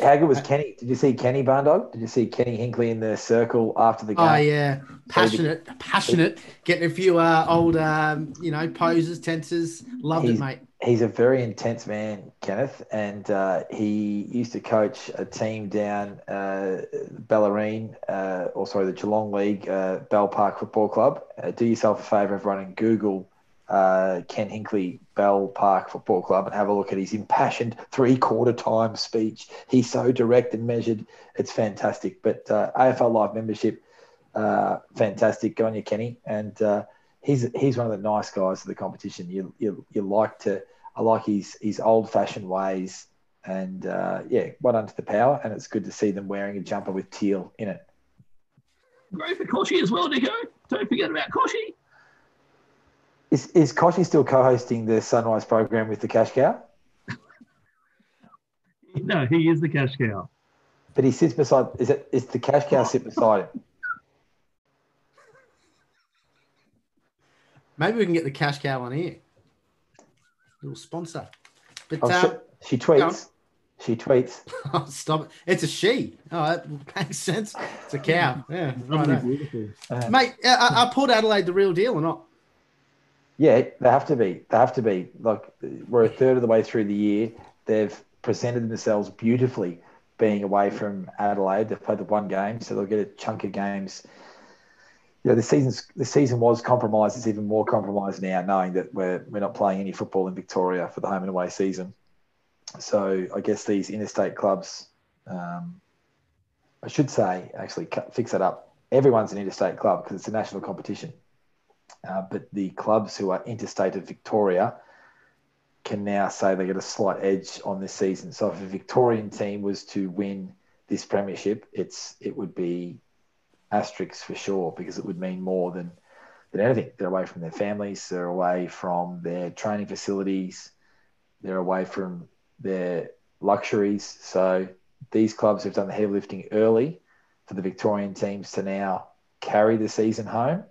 [SPEAKER 2] How good was Kenny? Did you see Kenny Barndog? Did you see Kenny Hinkley in the circle after the game?
[SPEAKER 1] Oh yeah, passionate, passionate. Getting a few uh, old, um, you know, poses, tenses. Loved it,
[SPEAKER 2] He's-
[SPEAKER 1] mate.
[SPEAKER 2] He's a very intense man, Kenneth, and uh, he used to coach a team down uh, Bellarine, uh, or sorry, the Geelong League, uh, Bell Park Football Club. Uh, do yourself a favour, everyone, and Google uh, Ken Hinkley Bell Park Football Club and have a look at his impassioned three-quarter time speech. He's so direct and measured; it's fantastic. But uh, AFL Live membership, uh, fantastic. Go on you, Kenny, and. Uh, He's, he's one of the nice guys of the competition. You, you, you like to I like his his old fashioned ways, and uh, yeah, well under the power. And it's good to see them wearing a jumper with teal in it.
[SPEAKER 3] Great for Kochie as well, Nico. Don't forget about Kochie.
[SPEAKER 2] Is is Kochie still co-hosting the Sunrise program with the Cash Cow?
[SPEAKER 3] No, he is the cash cow.
[SPEAKER 2] But he sits beside. Is it? Is the cash cow sit beside him?
[SPEAKER 1] Maybe we can get the cash cow on here. Little sponsor. But
[SPEAKER 2] Oh,
[SPEAKER 1] um,
[SPEAKER 2] she, she tweets. She tweets. *laughs*
[SPEAKER 1] oh, stop it. It's a she. Oh, that *laughs* makes sense. It's a cow. Yeah.
[SPEAKER 3] Lovely,
[SPEAKER 1] righto.
[SPEAKER 3] beautiful.
[SPEAKER 2] Uh,
[SPEAKER 1] Mate, uh, are, are Port Adelaide the real deal or not?
[SPEAKER 2] Yeah, they have to be. They have to be. Like we're a third of the way through the year. They've presented themselves beautifully, being away from Adelaide. They've played the one game, so they'll get a chunk of games. You know, the season's the season was compromised. It's even more compromised now, knowing that we're we're not playing any football in Victoria for the home and away season. So I guess these interstate clubs, um, I should say, actually fix that up. Everyone's an interstate club because it's a national competition. Uh, but the clubs who are interstate of Victoria can now say they get a slight edge on this season. So if a Victorian team was to win this premiership, it's it would be asterisks for sure because it would mean more than than anything. They're away from their families, they're away from their training facilities, they're away from their luxuries. So these clubs have done the heavy lifting early for the Victorian teams to now carry the season home.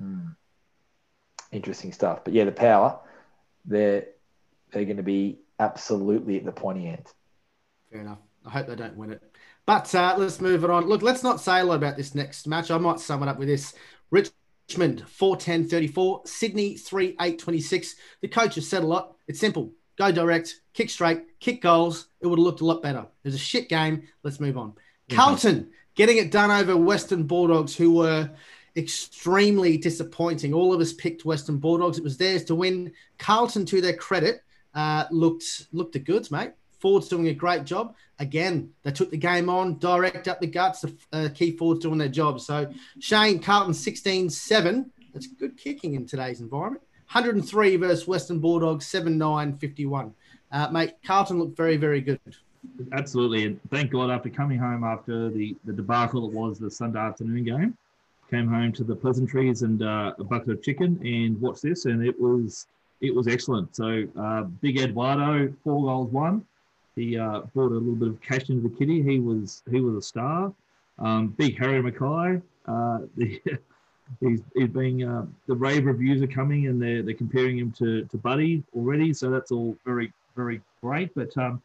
[SPEAKER 2] Hmm. Interesting stuff. But yeah, the power, they're they're going to be absolutely at the pointy end.
[SPEAKER 1] Fair enough. I hope they don't win it. But uh, let's move it on. Look, let's not say a lot about this next match. I might sum it up with this. Richmond 4 10 34, Sydney 3 8 26. The coach has said a lot. It's simple go direct, kick straight, kick goals. It would have looked a lot better. It was a shit game. Let's move on. Carlton getting it done over Western Bulldogs, who were extremely disappointing. All of us picked Western Bulldogs. It was theirs to win. Carlton, to their credit, uh, looked looked the goods, mate. Ford's doing a great job. Again, they took the game on, direct up the guts. Uh, key Ford's doing their job. So Shane Carlton 16-7. That's good kicking in today's environment. 103 versus Western Bulldogs 7-9 51. Uh, mate, Carlton looked very, very good.
[SPEAKER 3] Absolutely, and thank God after coming home after the, the debacle that was the Sunday afternoon game, came home to the pleasantries and uh, a bucket of chicken and watched this, and it was it was excellent. So uh, big Eduardo, four goals, one. He uh, brought a little bit of cash into the kitty. He was he was a star. Um, big Harry McKay. Uh, *laughs* the, he's, he's being uh, the rave reviews are coming and they're they're comparing him to to Buddy already. So that's all very very great. But um,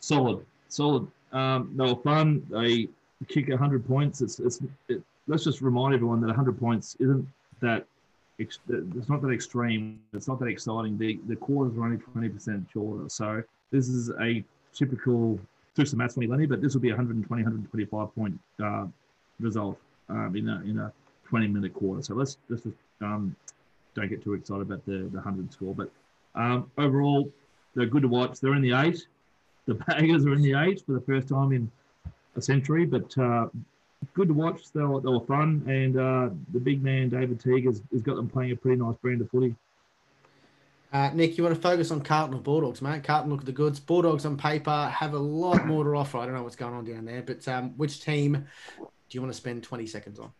[SPEAKER 3] solid, solid. Um, they were fun. They kick 100 points. It's, it's it, let's just remind everyone that 100 points isn't that it's not that extreme. It's not that exciting. The the quarters are only 20% shorter. So this is a typical took some maths for me, Lenny, but this will be 120, 125 point uh, result um, in a in a 20 minute quarter. So let's let's just um, don't get too excited about the the 100 score. But um, overall, they're good to watch. They're in the eight. The *laughs* Baggers are in the eight for the first time in a century, but uh, good to watch. They were, they were fun, and uh, the big man David Teague has, has got them playing a pretty nice brand of footy.
[SPEAKER 1] Uh, Nick, you want to focus on Carlton or Bulldogs, mate? Carlton look at the goods. Bulldogs on paper have a lot more to offer. I don't know what's going on down there, but um, which team do you want to spend 20 seconds on?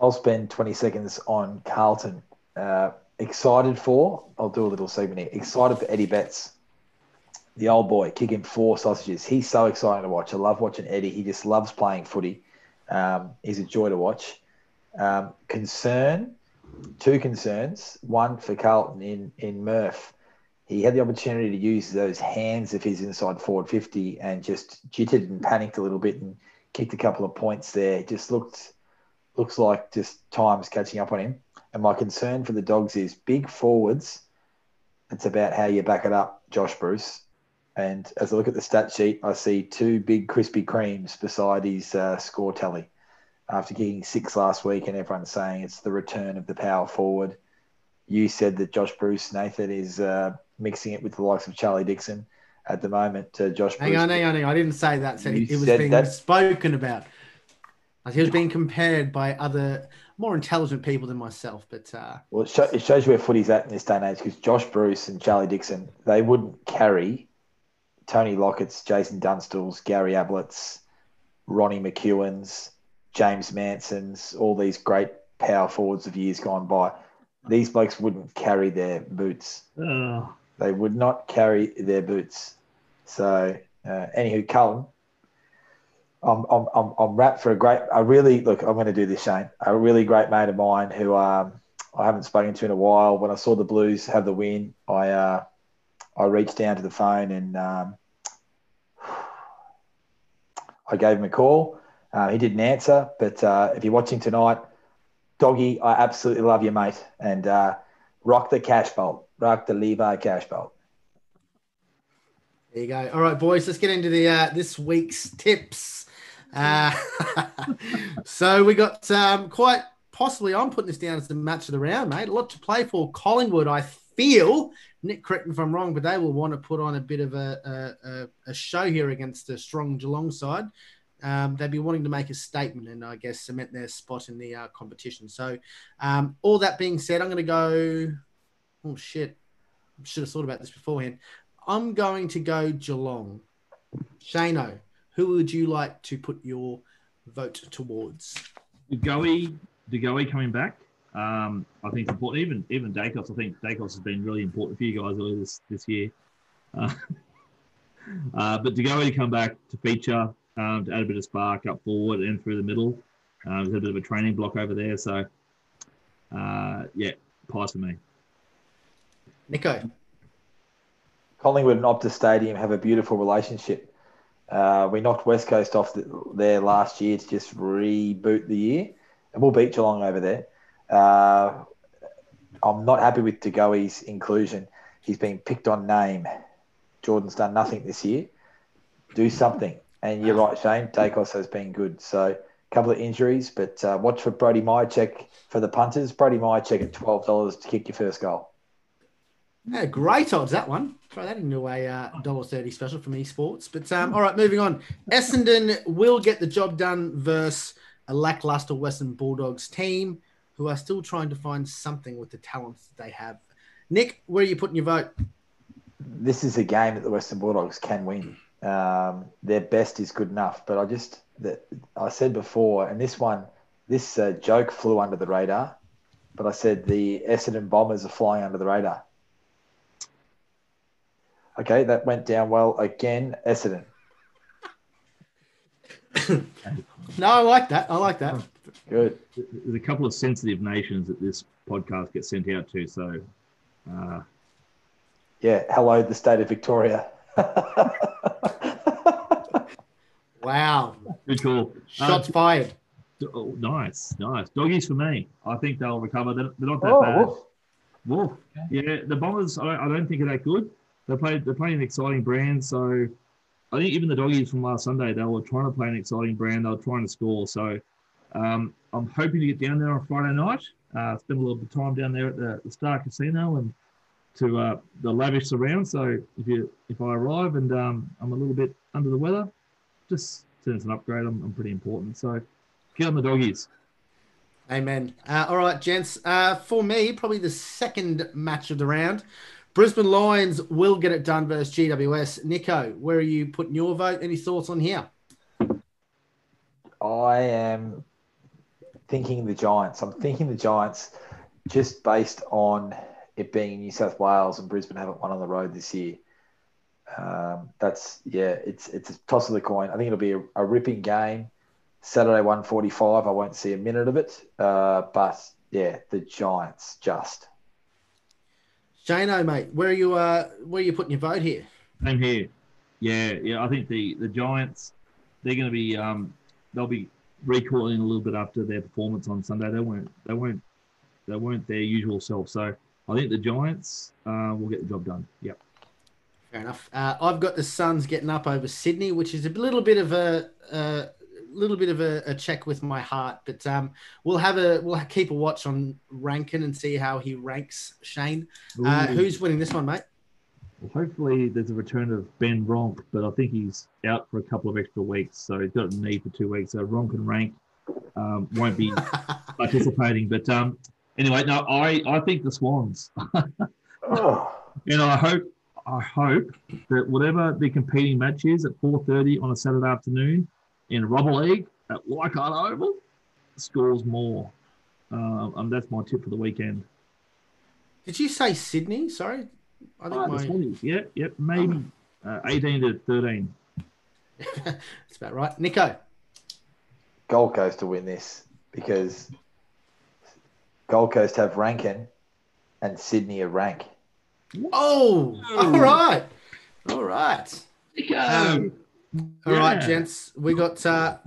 [SPEAKER 2] I'll spend 20 seconds on Carlton. Uh, excited for, I'll do a little segment here. Excited for Eddie Betts, the old boy, kicking four sausages. He's so exciting to watch. I love watching Eddie. He just loves playing footy. Um, he's a joy to watch. Um, concern, two concerns. One for Carlton in, in Murph. He had the opportunity to use those hands of his inside forward 50 and just jittered and panicked a little bit and kicked a couple of points there. Just looked looks like just time's catching up on him. And my concern for the dogs is big forwards. It's about how you back it up, Josh Bruce. And as I look at the stat sheet, I see two big Krispy Kremes beside his uh, score tally. After kicking six last week, and everyone's saying it's the return of the power forward. You said that Josh Bruce, Nathan, is uh, mixing it with the likes of Charlie Dixon at the moment. Uh, Josh
[SPEAKER 1] Hang
[SPEAKER 2] Bruce.
[SPEAKER 1] on, hang on, hang on. I didn't say that. Said it was
[SPEAKER 2] said
[SPEAKER 1] being
[SPEAKER 2] that.
[SPEAKER 1] spoken about. He was being compared by other more intelligent people than myself. But uh,
[SPEAKER 2] Well, it, show, it shows you where footy's at in this day and age because Josh Bruce and Charlie Dixon, they wouldn't carry Tony Lockett's, Jason Dunstall's, Gary Ablett's, Ronnie McEwen's, James Manson's, all these great power forwards of years gone by. These blokes wouldn't carry their boots.
[SPEAKER 3] Oh,
[SPEAKER 2] They would not carry their boots. So, uh, anywho, Cullen, I'm, I'm, I'm, I'm wrapped for a great, a really, look, I'm going to do this, Shane. A really great mate of mine who um, I haven't spoken to in a while. When I saw the Blues have the win, I, uh, I reached down to the phone and um, I gave him a call. Uh, he didn't answer, but uh, if you're watching tonight, Doggy, I absolutely love you, mate. And uh, rock the Casboult, rock the Levi Casboult.
[SPEAKER 1] There you go. All right, boys, let's get into the uh, this week's tips. Uh, *laughs* so we got um, quite possibly. I'm putting this down as the match of the round, mate. A lot to play for. Collingwood, I feel. Nick, correct me if I'm wrong, but they will want to put on a bit of a, a, a show here against a strong Geelong side. Um, they'd be wanting to make a statement and I guess cement their spot in the uh, competition. So, um, all that being said, I'm going to go. Oh shit! Should have thought about this beforehand. I'm going to go Geelong. Shano, who would you like to put your vote towards?
[SPEAKER 3] Goey, the Goey coming back. Um, I think it's important. Even even Daicos, I think Daicos has been really important for you guys earlier this this year. Uh, *laughs* uh, but to go to come back to feature, um, to add a bit of spark up forward and through the middle. Uh, there's a bit of a training block over there, so uh, yeah, pies for me.
[SPEAKER 1] Nico.
[SPEAKER 2] Collingwood and Optus Stadium have a beautiful relationship. Uh, we knocked West Coast off the, there last year to just reboot the year, and we'll beat Geelong over there. Uh, I'm not happy with DeGoey's inclusion. He's been picked on name. Jordan's done nothing this year. Do something. And you're right, Shane. Daicos has been good. So a couple of injuries, but uh, watch for Brody Mihocek for the punters. Brody Mihocek at twelve dollars to kick your first goal.
[SPEAKER 1] Yeah, great odds that one. Throw that into a uh, dollar thirty special from esports. But um, all right, moving on. Essendon will get the job done versus a lackluster Western Bulldogs team who are still trying to find something with the talents that they have. Nick, where are you putting your vote?
[SPEAKER 2] This is a game that the Western Bulldogs can win. Um, their best is good enough, but I just that I said before, and this one, this uh, joke flew under the radar, but I said the Essendon Bombers are flying under the radar. Okay, that went down well again. Essendon. *coughs*
[SPEAKER 1] no, I like that. I like that.
[SPEAKER 2] Good.
[SPEAKER 3] There's a couple of sensitive nations that this podcast gets sent out to. So, uh...
[SPEAKER 2] yeah, hello, the state of Victoria. *laughs*
[SPEAKER 1] wow.
[SPEAKER 3] Good call.
[SPEAKER 1] Shots uh, fired.
[SPEAKER 3] Oh, nice, nice. Doggies for me. I think they'll recover. They're, they're not that oh, bad. Woof. Woof. Yeah, the Bombers, I, I don't think are that good. They play, they're playing an exciting brand. So I think even the Doggies from last Sunday, they were trying to play an exciting brand. They were trying to score. So um, I'm hoping to get down there on Friday night. Uh, spend a little bit of time down there at the, the Star Casino and to uh, the lavish surround. So if you if I arrive and um, I'm a little bit under the weather, just send us an upgrade. I'm, I'm pretty important. So get on the doggies.
[SPEAKER 1] Amen. Uh, all right, gents. Uh, for me, probably the second match of the round. Brisbane Lions will get it done versus GWS. Nico, where are you putting your vote? Any thoughts on here?
[SPEAKER 2] I am thinking the Giants. I'm thinking the Giants just based on it being New South Wales and Brisbane haven't won on the road this year. Um, that's yeah, it's it's a toss of the coin. I think it'll be a, a ripping game. Saturday one forty five. I won't see a minute of it, uh, but yeah, the Giants just.
[SPEAKER 1] Shano, mate, where are you? Uh, where are you putting your vote here?
[SPEAKER 3] Same here. Yeah, yeah. I think the the Giants, they're going to be um, they'll be recoiling a little bit after their performance on Sunday. They weren't they weren't they weren't their usual self. So I think the Giants uh, will get the job done. Yep.
[SPEAKER 1] Fair enough. Uh, I've got the Suns getting up over Sydney, which is a little bit of a, a little bit of a, a, check with my heart, but um, we'll have a we'll keep a watch on Rankine and see how he ranks. Shane, uh, who's winning this one, mate?
[SPEAKER 3] Well, hopefully there's a return of Ben Ronk, but I think he's out for a couple of extra weeks, so he's got a knee for two weeks. So Ronk and Rank um, won't be *laughs* participating. But um, anyway, no, I, I think the Swans. oh. *laughs* And I hope I hope that whatever the competing match is at 4:30 on a Saturday afternoon in Rubber League at Leichhardt Oval scores more. Uh, um, that's my tip for the weekend.
[SPEAKER 1] Did you say Sydney? Sorry.
[SPEAKER 3] I think oh, my... the yeah, yep, maybe oh. uh, 18 to 13. *laughs*
[SPEAKER 1] That's about right. Nico.
[SPEAKER 2] Gold Coast to win this because Gold Coast have Rankine and Sydney a rank.
[SPEAKER 1] Oh, all right. All right.
[SPEAKER 3] Nico!
[SPEAKER 1] Um, All right,
[SPEAKER 3] Yeah.
[SPEAKER 1] gents. We got uh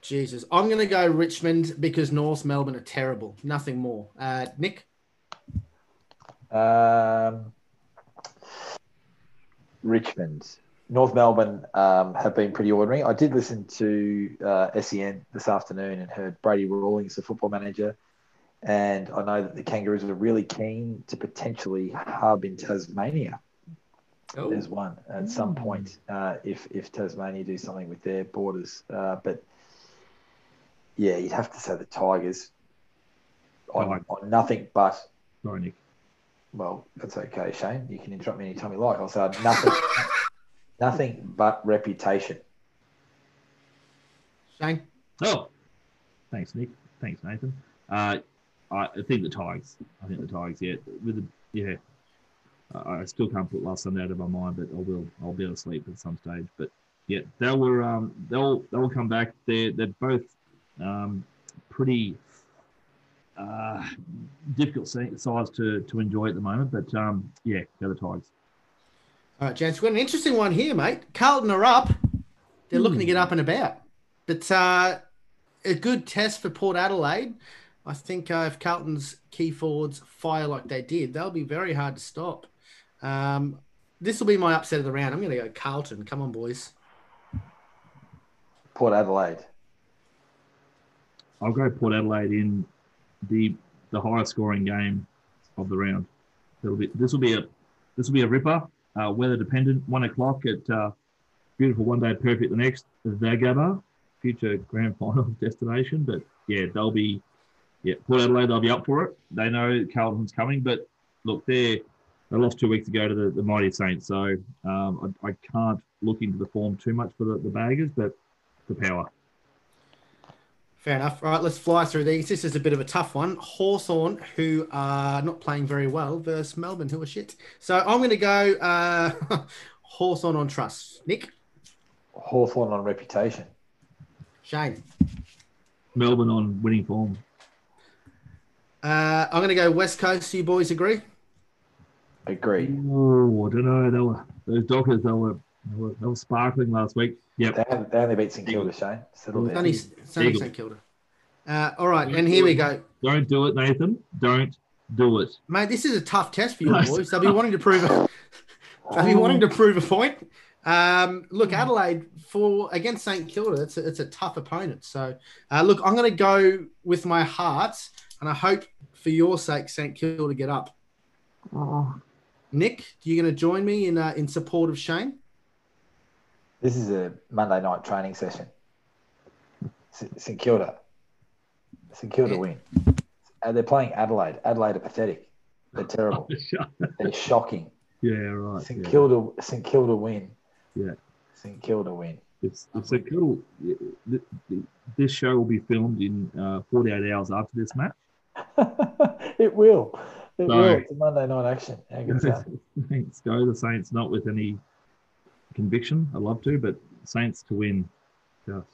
[SPEAKER 1] Jesus. I'm gonna go Richmond because North Melbourne are terrible. Nothing more. Uh Nick?
[SPEAKER 2] Um, Richmond. North Melbourne um, have been pretty ordinary. I did listen to uh, SEN this afternoon and heard Brady Rawlings, the football manager, and I know that the Kangaroos are really keen to potentially hub in Tasmania.
[SPEAKER 1] Oh,
[SPEAKER 2] There's one at some point uh, if if Tasmania do something with their borders. Uh, but yeah, you'd have to say the Tigers on, on nothing but
[SPEAKER 3] Sorry, Nick.
[SPEAKER 2] Well, that's okay, Shane. You can interrupt me anytime you like. I'll say nothing, *laughs* nothing but reputation.
[SPEAKER 1] Shane?
[SPEAKER 3] Oh, thanks, Nick. Thanks, Nathan. Uh, I I think the Tigers. I think the Tigers. Yeah, with the yeah. I I still can't put last Sunday out of my mind, but I will. I'll be able to sleep at some stage. But yeah, they were. Um, they'll they'll come back. They're they're both um, pretty uh, difficult si- size to to enjoy at the moment. But um, yeah, go the Tigers.
[SPEAKER 1] All right, gents, we've got an interesting one here, mate. Carlton are up. They're looking to get up and about. But uh, a good test for Port Adelaide. I think uh, if Carlton's key forwards fire like they did, they'll be very hard to stop. Um, this will be my upset of the round. I'm going to go Carlton. Come on, boys.
[SPEAKER 2] Port Adelaide.
[SPEAKER 3] I'll go Port Adelaide in the the highest scoring game of the round. Be this will be a this will be a ripper. Uh, weather dependent. One o'clock at uh, beautiful one day perfect the next Vagaba, future grand *laughs* final destination. But yeah, they'll be yeah Port Adelaide. They'll be up for it. They know Carlton's coming, but look, they they lost two weeks ago to the, the mighty Saints, so um, I, I can't look into the form too much for the, the baggers, but the power.
[SPEAKER 1] Fair enough. All right, let's fly through these. This is a bit of a tough one. Hawthorn, who are not playing very well, versus Melbourne, who are shit. So I'm going to go uh, *laughs* Hawthorn on trust. Nick,
[SPEAKER 2] Hawthorn on reputation.
[SPEAKER 1] Shane.
[SPEAKER 3] Melbourne on winning form.
[SPEAKER 1] Uh, I'm going to go West Coast. You boys agree?
[SPEAKER 2] Agree.
[SPEAKER 3] Oh, I don't know. They were those Dockers. They were they were, sparkling last week. Yep.
[SPEAKER 2] They, only- they only beat St Kilda, Shane. Settle
[SPEAKER 1] It's
[SPEAKER 2] down.
[SPEAKER 1] only, it's only
[SPEAKER 3] Eagles.
[SPEAKER 1] St Kilda. Uh, all right, and here we go.
[SPEAKER 3] Don't do it, Nathan. Don't do it.
[SPEAKER 1] Mate, this is a tough test for you boys. They'll be wanting to prove a, *laughs* they'll be wanting to prove a point. Um, look, Adelaide for against St Kilda, it's a, it's a tough opponent. So, uh, look, I'm going to go with my heart, and I hope for your sake, St Kilda get up. Oh. Nick, you going to join me in uh, in support of Shane?
[SPEAKER 2] This is a Monday night training session. St Kilda. St Kilda
[SPEAKER 1] Yeah.
[SPEAKER 2] win. And they're playing Adelaide. Adelaide are pathetic. They're *laughs* terrible. They're shocking.
[SPEAKER 3] yeah, right.
[SPEAKER 2] St
[SPEAKER 3] yeah.
[SPEAKER 2] Kilda. St Kilda win.
[SPEAKER 3] Yeah.
[SPEAKER 2] St Kilda win.
[SPEAKER 3] It's, it's a cool. This show will be filmed in uh, 48 hours after this match. *laughs*
[SPEAKER 2] it will. It
[SPEAKER 3] No.
[SPEAKER 2] will. It's a Monday night action. How good's that? *laughs*
[SPEAKER 3] Saints go the Saints, not with any conviction. I'd love to, but Saints to win. Just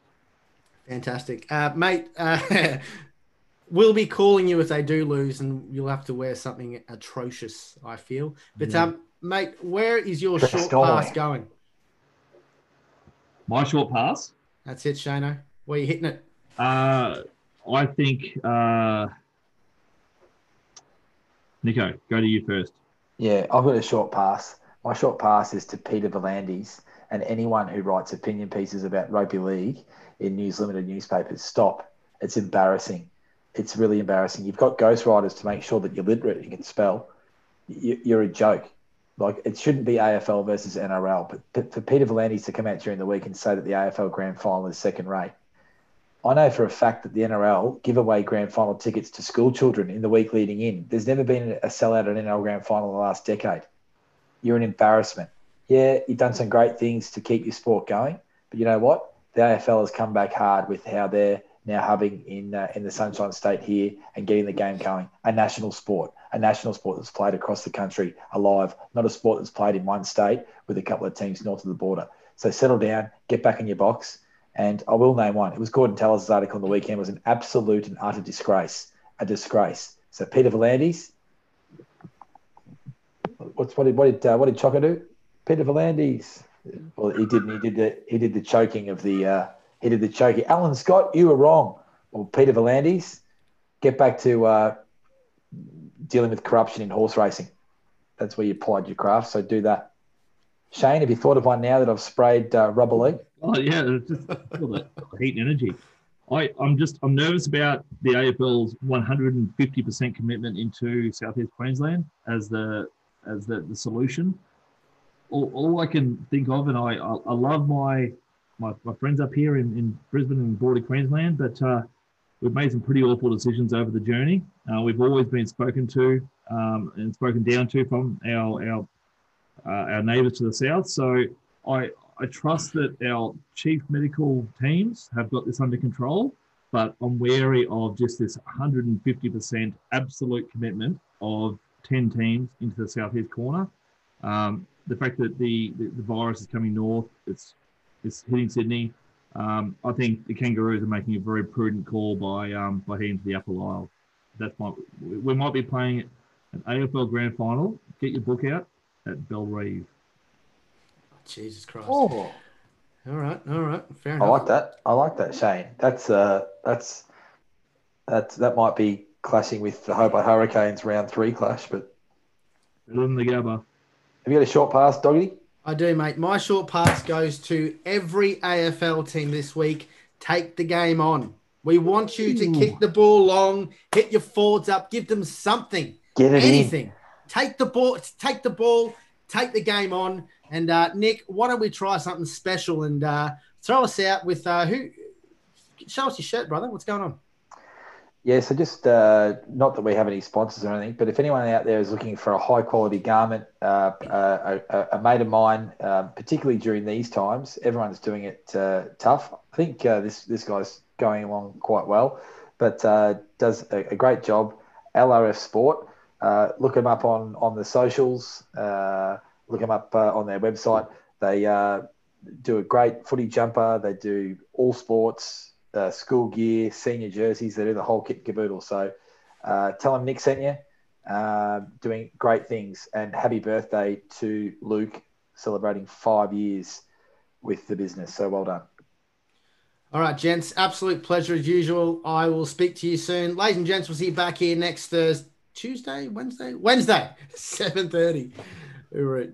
[SPEAKER 1] Fantastic, uh, mate. Uh, *laughs* we'll be calling you if they do lose, and you'll have to wear something atrocious. I feel, but
[SPEAKER 3] Yeah.
[SPEAKER 1] um, mate, where is your
[SPEAKER 2] Chris
[SPEAKER 1] short
[SPEAKER 2] Donnelly.
[SPEAKER 1] pass going?
[SPEAKER 3] my short pass.
[SPEAKER 1] That's it, Shano. Where are you hitting it?
[SPEAKER 3] Uh, I think uh, Nico, go to you first.
[SPEAKER 2] Yeah, I've got a short pass. My short pass is to Peter V'landys and anyone who writes opinion pieces about rugby league in News Limited newspapers. Stop. It's embarrassing. It's really embarrassing. You've got ghostwriters to make sure that you're literate and you can spell. You- You're a joke. Like it shouldn't be AFL versus NRL, but- for Peter V'landys to come out during the week and say that the AFL grand final is second rate, I know for a fact that the NRL give away grand final tickets to school children in the week leading in. There's never been a sellout at an NRL grand final in the last decade. You're an embarrassment. Yeah, you've done some great things to keep your sport going, but you know what? The AFL has come back hard with how they're now hubbing in uh, in the Sunshine State here and getting the game going. A national sport, a national sport that's played across the country, alive, not a sport that's played in one state with a couple of teams north of the border. So settle down, get back in your box, And I will name one. It was Gordon Tallis' article on the weekend was an absolute and utter disgrace. A disgrace. So Peter V'landys. What's what did what did uh, what did Chocker do? Peter V'landys. Well, he didn't. He did the he did the choking of the uh, he did the choking. Alan Scott, you were wrong. Well, Peter V'landys, get back to uh, dealing with corruption in horse racing. That's where you applied your craft. So do that. Shane, have you thought of one now that I've sprayed uh, rubber league?
[SPEAKER 3] Oh yeah, just all that heat and energy. I, I'm just I'm nervous about the AFL's 150% commitment into Southeast Queensland as the as the, the solution. All, all I can think of, and I I, I love my, my my friends up here in, in Brisbane and border Queensland, but uh, we've made some pretty awful decisions over the journey. Uh, we've always been spoken to um, and spoken down to from our our uh, our neighbours to the south. So I I trust that our chief medical teams have got this under control, but I'm wary of just this 150% absolute commitment of 10 teams into the southeast corner. Um, the fact that the, the, the, virus is coming north, it's it's hitting Sydney. Um, I think the Kangaroos are making a very prudent call by um, by heading to the Apple Isle. That's my, we might be playing an AFL Grand Final. Get your book out at Bellerive.
[SPEAKER 1] Jesus Christ.
[SPEAKER 2] Oh,
[SPEAKER 1] All right, all right, fair enough.
[SPEAKER 2] I like that. I like that, Shane. That's uh, that's that's that might be clashing with the Hobart Hurricanes round three clash. But
[SPEAKER 3] Better than the Gabba.
[SPEAKER 2] have you got a short pass, Doggy?
[SPEAKER 1] I do, mate. My short pass goes to every AFL team this week. Take the game on. We want you to
[SPEAKER 3] Ooh.
[SPEAKER 1] kick the ball long, hit your forwards up, give them something,
[SPEAKER 2] Get it in.
[SPEAKER 1] anything. Take the ball, take the ball, take the game on. And uh, Nick, why don't we try something special and uh, throw us out with uh, who? Show us your shirt, brother. What's going on?
[SPEAKER 2] Yeah, so just uh, not that we have any sponsors or anything, but if anyone out there is looking for a high quality garment, uh, a, a mate of mine, uh, particularly during these times, everyone's doing it uh, tough. I think uh, this this guy's going along quite well, but uh, does a, a great job. LRF Sport, look them up on on the socials. Look them up on their website. They do a great footy jumper. They do all sports uh, school gear, senior jerseys. They do the whole kit and caboodle. So uh, tell them Nick sent you. Uh, doing great things. And happy birthday to Luke, celebrating five years with the business. So well done.
[SPEAKER 1] All right, gents. Absolute pleasure as usual. I will speak to you soon. Ladies and gents, we'll see you back here next Thursday, Tuesday, Wednesday, Wednesday, *laughs* 7.30. All right.